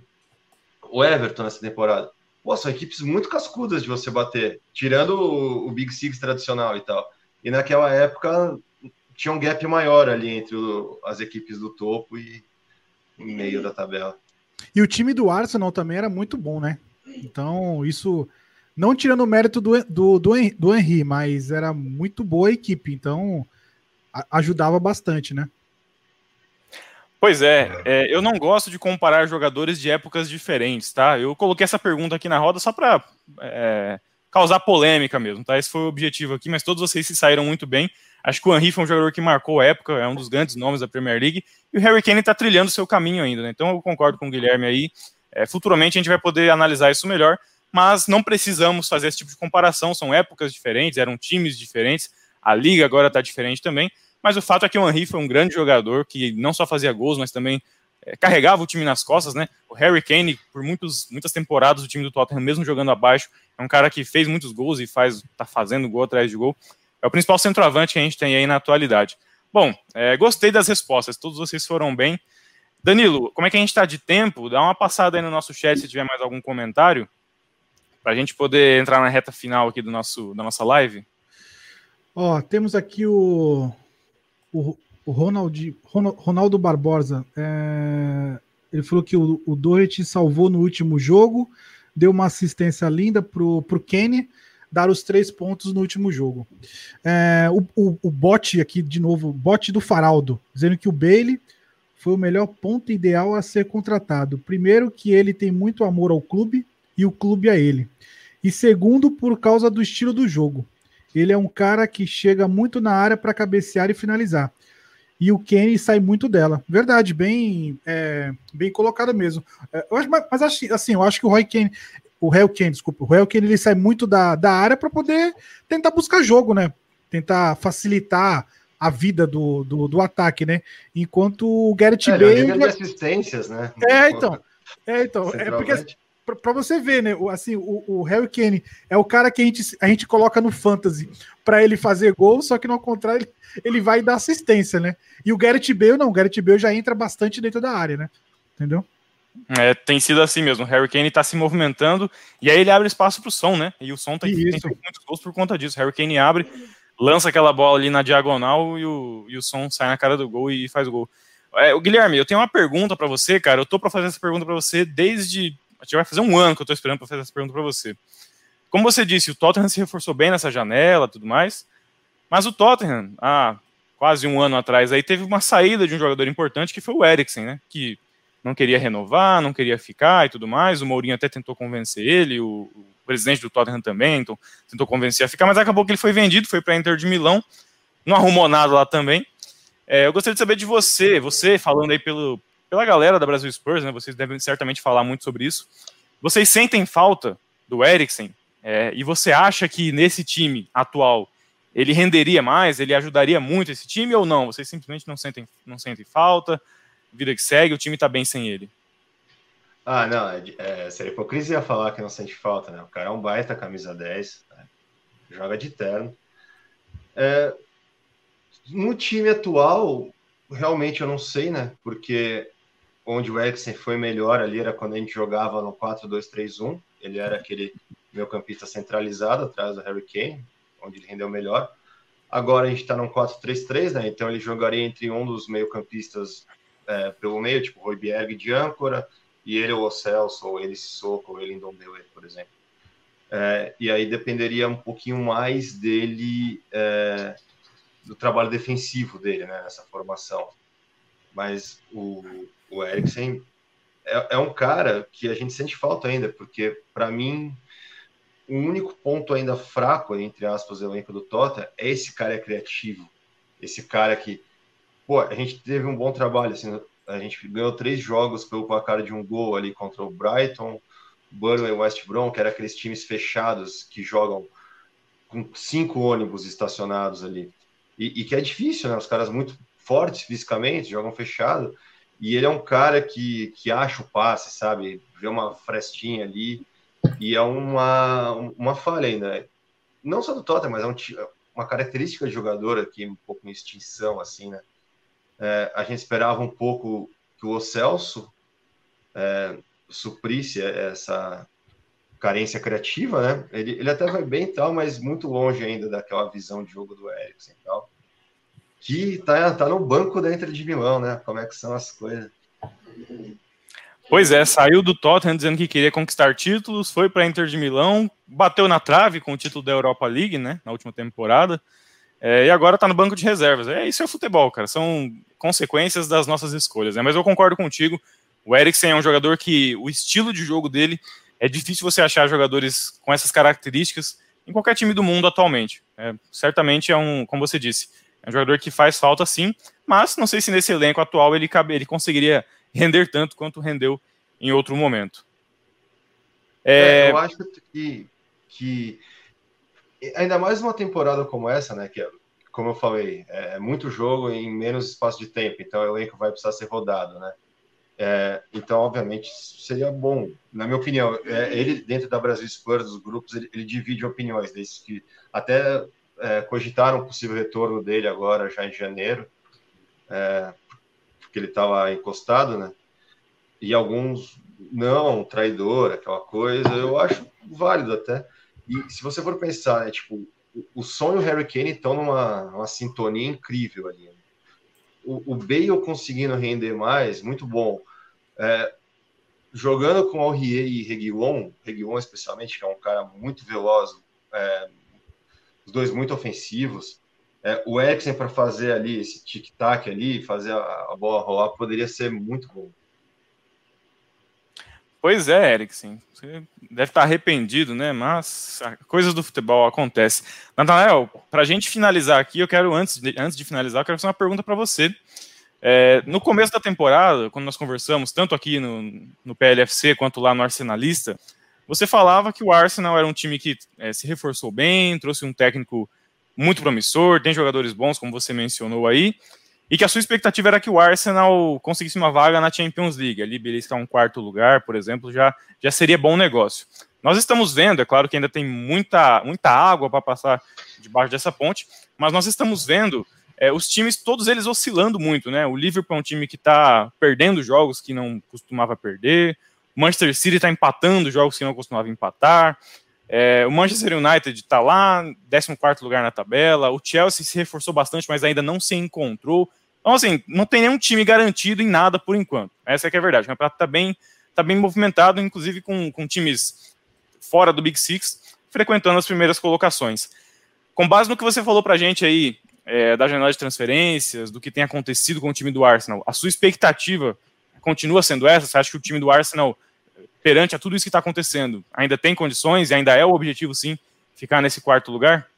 o Everton nessa temporada. Pô, são equipes muito cascudas de você bater, tirando o, o Big Six tradicional e tal. E naquela época tinha um gap maior ali entre o, as equipes do topo e em meio da tabela. E o time do Arsenal também era muito bom, né? Então, isso não tirando o mérito do, do, do, do Henry, mas era muito boa a equipe, então a, ajudava bastante, né? Pois é, é, eu não gosto de comparar jogadores de épocas diferentes, tá? Eu coloquei essa pergunta aqui na roda só para é, causar polêmica mesmo, tá? Esse foi o objetivo aqui, mas todos vocês se saíram muito bem. Acho que o Henry foi um jogador que marcou a época, é um dos grandes nomes da Premier League, e o Harry Kane está trilhando seu caminho ainda, né? Então eu concordo com o Guilherme aí. É, futuramente a gente vai poder analisar isso melhor, mas não precisamos fazer esse tipo de comparação, são épocas diferentes, eram times diferentes, a liga agora está diferente também, mas o fato é que o Henry foi um grande jogador que não só fazia gols, mas também é, carregava o time nas costas, né? O Harry Kane, por muitos, muitas temporadas do time do Tottenham, mesmo jogando abaixo, é um cara que fez muitos gols e faz, tá fazendo gol atrás de gol. É o principal centroavante que a gente tem aí na atualidade. Bom, é, gostei das respostas, todos vocês foram bem. Danilo, como é que a gente está de tempo? Dá uma passada aí no nosso chat se tiver mais algum comentário, para a gente poder entrar na reta final aqui do nosso, da nossa live. Ó, temos aqui o, o, o Ronald, Ronaldo Barbosa. É, ele falou que o, o Doherty salvou no último jogo, deu uma assistência linda pro, pro Kenny dar os três pontos no último jogo. É, o, o, o bot aqui, de novo, bot do Faraldo, dizendo que o Bailey, foi o melhor ponto ideal a ser contratado. Primeiro, que ele tem muito amor ao clube e o clube a ele. E segundo, por causa do estilo do jogo. Ele é um cara que chega muito na área para cabecear e finalizar. E o Kenny sai muito dela. Verdade, bem, é, bem colocado mesmo. É, mas, mas assim, eu acho que o Roy Kenny, o Hell Kenny, desculpa, o Hell Kenny ele sai muito da, da área para poder tentar buscar jogo, né? Tentar facilitar a vida do, do, do ataque, né? Enquanto o Garrett é, Bale. de assistências, né? É, então. É, então. É porque para você ver, né? Assim, o, o Harry Kane é o cara que a gente, a gente coloca no fantasy para ele fazer gol, só que no contrário ele, ele vai dar assistência, né? E o Garrett Bale não, o Garrett Bale já entra bastante dentro da área, né? Entendeu? É, tem sido assim mesmo. O Harry Kane tá se movimentando e aí ele abre espaço pro som, né? E o som tem, tem muitos gols por conta disso. O Harry Kane abre, lança aquela bola ali na diagonal e o, e o som sai na cara do gol e faz o gol. É, o Guilherme, eu tenho uma pergunta para você, cara. Eu tô para fazer essa pergunta para você desde. A gente vai fazer um ano que eu tô esperando para fazer essa pergunta para você. Como você disse, o Tottenham se reforçou bem nessa janela tudo mais. Mas o Tottenham, há quase um ano atrás, aí teve uma saída de um jogador importante que foi o Eriksen, né? Que não queria renovar, não queria ficar e tudo mais. O Mourinho até tentou convencer ele, o, o presidente do Tottenham também então, tentou convencer a ficar, mas acabou que ele foi vendido, foi para a Inter de Milão, não arrumou nada lá também. É, eu gostaria de saber de você, você falando aí pelo, pela galera da Brasil Spurs, né? Vocês devem certamente falar muito sobre isso. Vocês sentem falta do Eriksen? É, e você acha que nesse time atual ele renderia mais, ele ajudaria muito esse time ou não? Vocês simplesmente não sentem, não sentem falta? Vida que segue, o time está bem sem ele. Ah, não, é, é, seria hipocrisia falar que não sente falta, né? O cara é um baita camisa 10, né? joga de terno. É, no time atual, realmente eu não sei, né? Porque onde o Eriksen foi melhor ali era quando a gente jogava no 4-2-3-1. Ele era aquele meio campista centralizado atrás do Harry Kane, onde ele rendeu melhor. Agora a gente está no 4-3-3, né? Então ele jogaria entre um dos meio campistas é, pelo meio, tipo Royberg de âncora, e ele ou o Celso, ou ele Sissoko, ou ele Ndombele, por exemplo. É, e aí dependeria um pouquinho mais dele, é, do trabalho defensivo dele, né, nessa formação. Mas o, o Eriksen é, é um cara que a gente sente falta ainda, porque para mim o único ponto ainda fraco, entre aspas, do elenco do Tota é esse cara criativo. Esse cara que, pô, a gente teve um bom trabalho, assim, a gente ganhou três jogos pelo placar de um gol ali contra o Brighton, Burnley e West Brom, que eram aqueles times fechados que jogam com cinco ônibus estacionados ali. E, e, que é difícil, né? Os caras muito fortes fisicamente, jogam fechado. E ele é um cara que, que acha o passe, sabe? Vê uma frestinha ali. E é uma, uma falha ainda. Não só do Tottenham, mas é um, uma característica de jogador aqui, um pouco em extinção, assim, né? É, a gente esperava um pouco que o Celso é, suprisse essa carência criativa, né? Ele, ele até vai bem tal, mas muito longe ainda daquela visão de jogo do Eriksen e tal. Que tá, tá no banco da Inter de Milão, né? Como é que são as coisas. Pois é, saiu do Tottenham dizendo que queria conquistar títulos, foi para Inter de Milão, bateu na trave com o título da Europa League, né, na última temporada. É, e agora está no banco de reservas. É isso é futebol, cara. São consequências das nossas escolhas. Né? Mas eu concordo contigo. O Eriksen é um jogador que o estilo de jogo dele é difícil você achar jogadores com essas características em qualquer time do mundo atualmente. É, certamente é um, como você disse, é um jogador que faz falta sim, mas não sei se nesse elenco atual ele, cabe, ele conseguiria render tanto quanto rendeu em outro momento. É... É, eu acho que, que ainda mais uma temporada como essa, né? Que, como eu falei, é muito jogo em menos espaço de tempo, então o elenco vai precisar ser rodado, né? É, então, obviamente, seria bom, na minha opinião. É, ele, dentro da Brasil Spurs, dos grupos, ele, ele divide opiniões, desses que até é, cogitaram o possível retorno dele agora, já em janeiro, é, porque ele estava encostado, né? E alguns, não, traidor, aquela coisa, eu acho válido até. E se você for pensar, né, tipo, o, sonho e o Harry Kane estão numa, numa sintonia incrível ali. Né? O, o Bale conseguindo render mais, muito bom. É, jogando com Aurier e Reguilon, Reguilon especialmente, que é um cara muito veloz, é, os dois muito ofensivos, é, o Eriksen para fazer ali esse tic-tac ali, fazer a, a, bola rolar, poderia ser muito bom. Pois é, Eriksen. Você deve estar arrependido, né? Mas coisas do futebol acontecem. Natanael, para a gente finalizar aqui, eu quero, antes de, antes de finalizar, eu quero fazer uma pergunta para você. É, no começo da temporada, quando nós conversamos, tanto aqui no, no PLFC quanto lá no Arsenalista, você falava que o Arsenal era um time que é, se reforçou bem, trouxe um técnico muito promissor, tem jogadores bons, como você mencionou aí, e que a sua expectativa era que o Arsenal conseguisse uma vaga na Champions League, ali beliscar um quarto lugar, por exemplo, já, já seria bom negócio. Nós estamos vendo, é claro que ainda tem muita, muita água para passar debaixo dessa ponte, mas nós estamos vendo é, os times, todos eles oscilando muito, né? O Liverpool é um time que está perdendo jogos que não costumava perder, o Manchester City está empatando jogos que não costumava empatar, é, o Manchester United está lá, 14 lugar na tabela. O Chelsea se reforçou bastante, mas ainda não se encontrou. Então, assim, não tem nenhum time garantido em nada por enquanto. Essa é que é a verdade. O campeonato está bem, tá bem movimentado, inclusive com, com times fora do Big Six, frequentando as primeiras colocações. Com base no que você falou para a gente aí, é, da janela de transferências, do que tem acontecido com o time do Arsenal, a sua expectativa continua sendo essa? Você acha que o time do Arsenal perante a tudo isso que está acontecendo, ainda tem condições e ainda é o objetivo, sim, ficar nesse quarto lugar?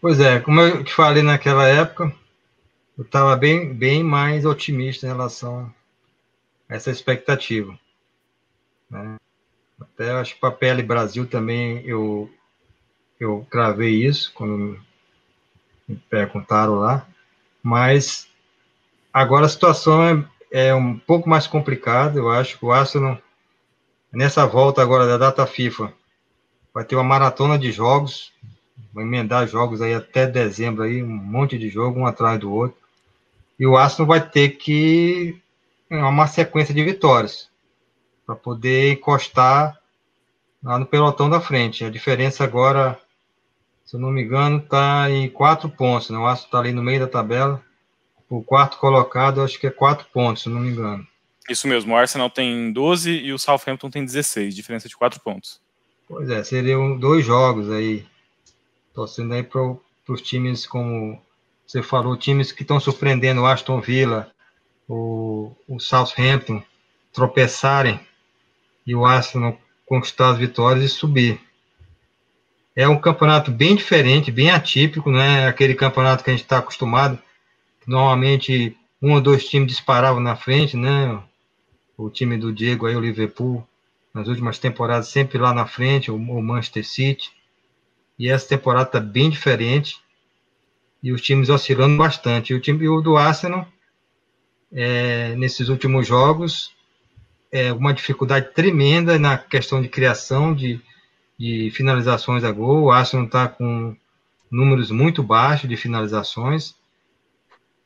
Pois é, como eu te falei naquela época, eu estava bem, bem mais otimista em relação a essa expectativa. Né? Até acho que para a PL Brasil também eu, eu gravei isso quando me perguntaram lá, mas agora a situação é, é um pouco mais complicado, eu acho o Arsenal, nessa volta agora da data FIFA, vai ter uma maratona de jogos, vai emendar jogos aí até dezembro, aí, um monte de jogo, um atrás do outro, e o Arsenal vai ter que uma sequência de vitórias para poder encostar lá no pelotão da frente. A diferença agora, se eu não me engano, está em quatro pontos. Né? O Arsenal está ali no meio da tabela o quarto colocado, acho que é quatro pontos, se não me engano. Isso mesmo, o Arsenal tem 12 e o Southampton tem 16, diferença de quatro pontos. Pois é, seriam dois jogos aí. Torcendo aí para os times, como você falou, times que estão surpreendendo o Aston Villa, o, o Southampton, tropeçarem e o Arsenal conquistar as vitórias e subir. É um campeonato bem diferente, bem atípico, não é aquele campeonato que a gente está acostumado Normalmente, um ou dois times disparavam na frente, né? O time do Diego aí, o Liverpool, nas últimas temporadas, sempre lá na frente, o, Manchester City. E essa temporada está bem diferente. E os times oscilando bastante. E o time o do Arsenal, é, nesses últimos jogos, é uma dificuldade tremenda na questão de criação de, de finalizações a gol. O Arsenal está com números muito baixos de finalizações.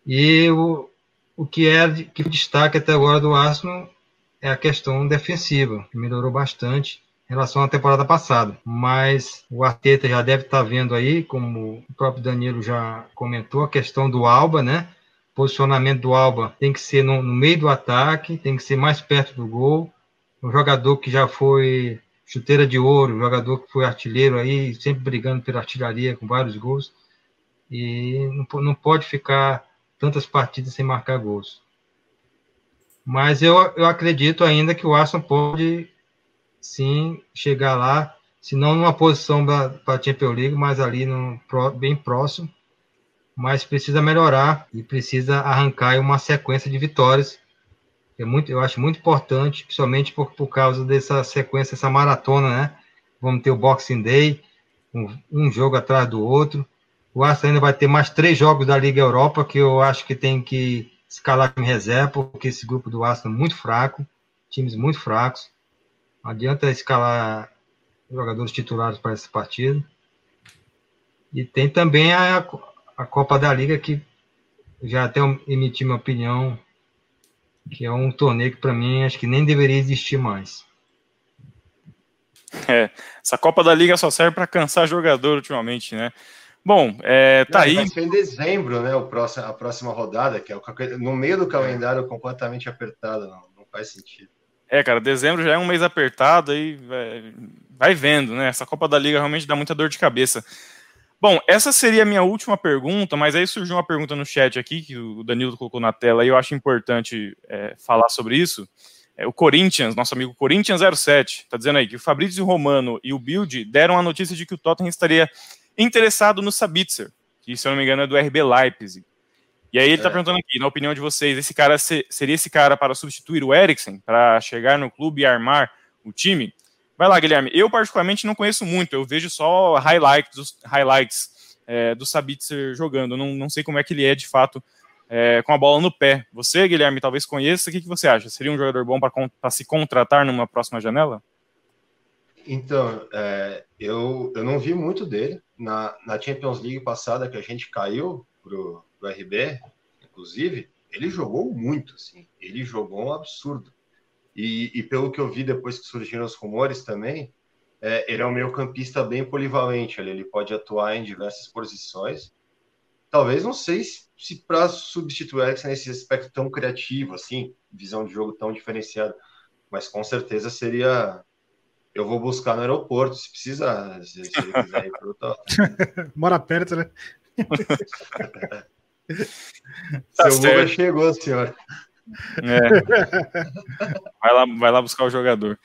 E o, o que é que destaque até agora do Arsenal é a questão defensiva, que melhorou bastante em relação à temporada passada. Mas o Arteta já deve estar vendo aí, como o próprio Danilo já comentou, a questão do Alba, né? Posicionamento do Alba tem que ser no, no meio do ataque, tem que ser mais perto do gol. Um jogador que já foi chuteira de ouro, um jogador que foi artilheiro aí, sempre brigando pela artilharia com vários gols. E não, não pode ficar tantas partidas sem marcar gols. Mas eu, eu acredito ainda que o Arsenal pode sim chegar lá, se não numa posição para a Champions League, mas ali no, bem próximo. Mas precisa melhorar e precisa arrancar uma sequência de vitórias. É muito, eu acho muito importante, principalmente por, por causa dessa sequência, essa maratona, né? Vamos ter o Boxing Day, um, um jogo atrás do outro o Arsenal ainda vai ter mais três jogos da Liga Europa que eu acho que tem que escalar em reserva, porque esse grupo do Arsenal é muito fraco, times muito fracos. Não adianta escalar jogadores titulares para esse partido. E tem também a, a Copa da Liga, que já até emiti minha opinião, que é um torneio que para mim acho que nem deveria existir mais. É, essa Copa da Liga só serve para cansar jogador ultimamente, né? Bom, é, tá Não, aí. Vai ser em dezembro, né? O próximo, a próxima rodada, que é no meio do calendário completamente apertado, não, não faz sentido. É, cara, dezembro já é um mês apertado aí vai, vai, vendo, né? Essa Copa da Liga realmente dá muita dor de cabeça. Bom, essa seria a minha última pergunta, mas aí surgiu uma pergunta no chat aqui, que o Danilo colocou na tela, e eu acho importante é, falar sobre isso. É, o Corinthians, nosso amigo Corinthians 07, está dizendo aí que o Fabrício Romano e o Build deram a notícia de que o Tottenham estaria interessado no Sabitzer, que, se eu não me engano, é do RB Leipzig. E aí ele está é. perguntando aqui, na opinião de vocês, esse cara seria esse cara para substituir o Eriksen, para chegar no clube e armar o time? Vai lá, Guilherme. Eu, particularmente, não conheço muito. Eu vejo só highlights, highlights é, do Sabitzer jogando. Não, não sei como é que ele é, de fato, é, com a bola no pé. Você, Guilherme, talvez conheça. O que, que você acha? Seria um jogador bom para se contratar numa próxima janela? Então, é, eu, eu não vi muito dele. Na, na Champions League passada, que a gente caiu pro, pro RB, inclusive, ele jogou muito, assim. Ele jogou um absurdo. E, e, pelo que eu vi depois que surgiram os rumores também, é, ele é um meio campista bem polivalente, ele, ele pode atuar em diversas posições. Talvez, não sei se, se para substituir Eriksen nesse aspecto tão criativo, assim, visão de jogo tão diferenciada, mas com certeza seria... Eu vou buscar no aeroporto, se precisar, se, se quiser ir para o Mora perto, né? tá Seu Uber chegou, senhor. É. Vai, lá, vai lá buscar o jogador.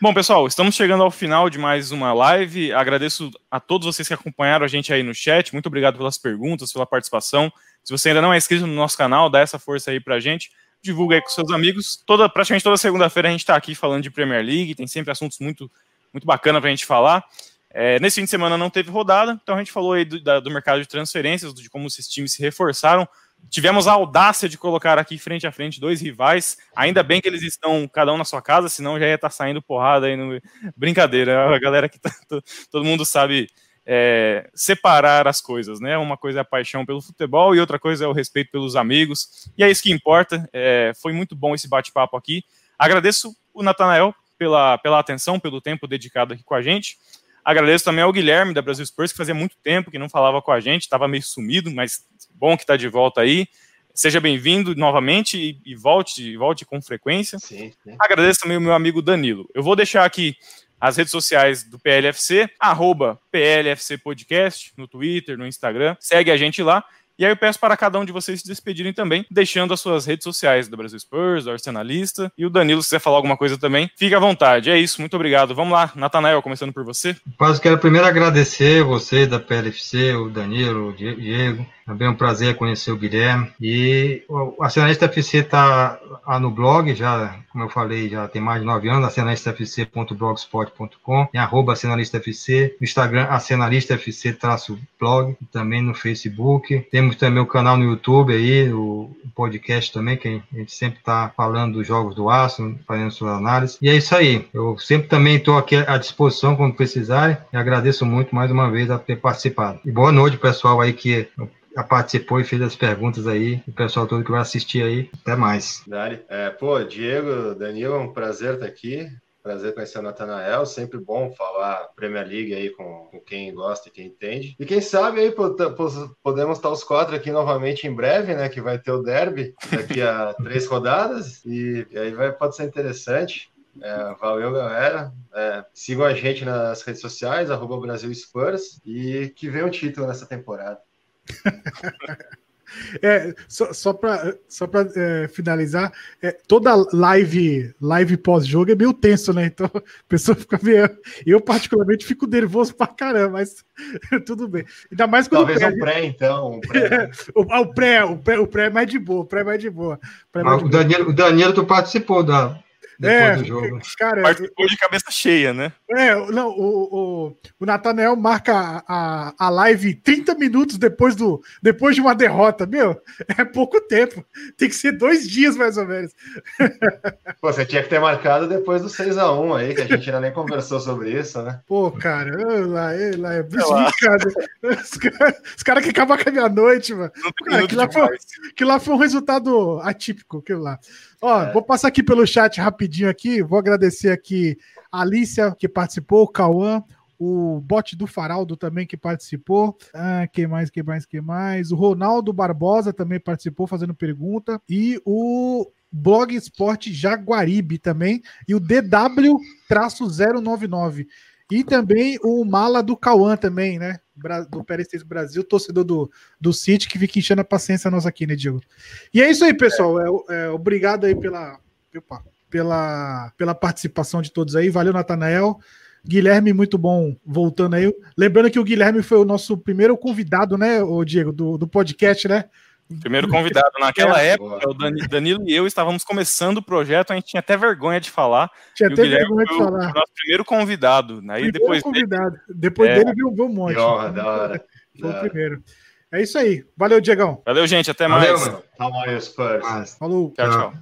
Bom, pessoal, estamos chegando ao final de mais uma live. Agradeço a todos vocês que acompanharam a gente aí no chat. Muito obrigado pelas perguntas, pela participação. Se você ainda não é inscrito no nosso canal, dá essa força aí pra gente. Divulga aí com seus amigos. Toda, praticamente toda segunda-feira a gente está aqui falando de Premier League. Tem sempre assuntos muito, muito bacana pra gente falar. É, nesse fim de semana não teve rodada, então a gente falou aí do, da, do mercado de transferências, de como esses times se reforçaram. Tivemos a audácia de colocar aqui frente a frente dois rivais. Ainda bem que eles estão cada um na sua casa, senão já ia estar tá saindo porrada aí no. Brincadeira, a galera que tá, todo mundo sabe é, separar as coisas, né? Uma coisa é a paixão pelo futebol e outra coisa é o respeito pelos amigos. E é isso que importa. É, foi muito bom esse bate-papo aqui. Agradeço o Natanael pela, pela atenção, pelo tempo dedicado aqui com a gente. Agradeço também ao Guilherme da Brasil Spurs, que fazia muito tempo que não falava com a gente, estava meio sumido, mas bom que está de volta aí. Seja bem-vindo novamente e, e, volte, volte com frequência. Sim, sim. Agradeço também o meu amigo Danilo. Eu vou deixar aqui as redes sociais do PLFC, arroba PLFC Podcast, no Twitter, no Instagram. Segue a gente lá. E aí eu peço para cada um de vocês se despedirem também, deixando as suas redes sociais do Brasil Spurs, do Arsenalista. E o Danilo, se quiser falar alguma coisa também, fique à vontade. É isso, muito obrigado. Vamos lá, Natanael, começando por você. Paz, quero primeiro agradecer você da PLFC, o Danilo, o Diego, também é um prazer conhecer o Guilherme. E o Acionista FC está no blog, já, como eu falei, já tem mais de nove anos, acionalistafc.blogspot.com, tem arroba acionalistafc, no Instagram acionalistafc-blog, também no Facebook. Temos também o canal no YouTube aí, o podcast também, que a gente sempre está falando dos jogos do Aço, fazendo sua análise. E é isso aí. Eu sempre também estou aqui à disposição quando precisarem e agradeço muito mais uma vez a ter participado. E boa noite, pessoal aí que participou e fez as perguntas aí, o pessoal todo que vai assistir aí. Até mais. Dali. É, pô, Diego, Danilo, é um prazer estar aqui. Prazer conhecer o Natanael, sempre bom falar Premier League aí com, com quem gosta e quem entende. E quem sabe aí podemos estar os quatro aqui novamente em breve, né? Que vai ter o derby daqui a três rodadas. E, e aí vai, pode ser interessante. É, valeu, galera. É, sigam a gente nas redes sociais, arroba Brasil Spurs, e que venha um título nessa temporada. É, só, só para só é, finalizar, é, toda live live pós-jogo é meio tenso, né? Então a pessoa fica meio. Eu, particularmente, fico nervoso pra caramba, mas tudo bem. Ainda mais quando. Talvez perde. um pré, então. Um pré. o, ah, o, pré, o, pré, o pré é mais de boa, o pré é mais de boa. É mais de o, Danilo, o Danilo, tu participou da, depois é, do jogo. Cara, Participou de cabeça cheia, né? É, não, o, o, o Nathanael marca a, a live 30 minutos depois, do, depois de uma derrota. Meu, é pouco tempo. Tem que ser dois dias, mais ou menos. Pô, você tinha que ter marcado depois do 6x1 aí, que a gente ainda nem conversou sobre isso, né? Pô, cara, lá, lá, é desbicado. Os caras cara que acabam com a minha noite, mano. Cara, que, lá foi, que lá foi um resultado atípico, aquilo lá. Ó, é. vou passar aqui pelo chat rapidinho aqui. Vou agradecer aqui a Alicia, que participou, o Cauã, o bote do Faraldo também que participou. Ah, quem mais, quem mais, quem mais? O Ronaldo Barbosa também participou fazendo pergunta. E o Blog Esporte Jaguaribe também. E o DW-099. E também o Mala do Cauã também, né? Do Perecense Brasil, torcedor do, do City, que fica enchendo a paciência nossa aqui, né, Diego? E é isso aí, pessoal. É, é, obrigado aí pela, opa, pela, pela participação de todos aí. Valeu, Natanael. Guilherme, muito bom voltando aí. Lembrando que o Guilherme foi o nosso primeiro convidado, né, o Diego, do, do podcast, né? Primeiro convidado. Naquela é, época, o Danilo e eu estávamos começando o projeto, a gente tinha até vergonha de falar. Tinha até vergonha de falar. O nosso primeiro convidado. Aí primeiro depois convidado. Dele, depois é, dele viu, um monte. Da hora, da hora. Foi o primeiro. É isso aí. Valeu, Diegão. Valeu, gente. Até mais. Valeu, mano. Falou. Tchau, tchau.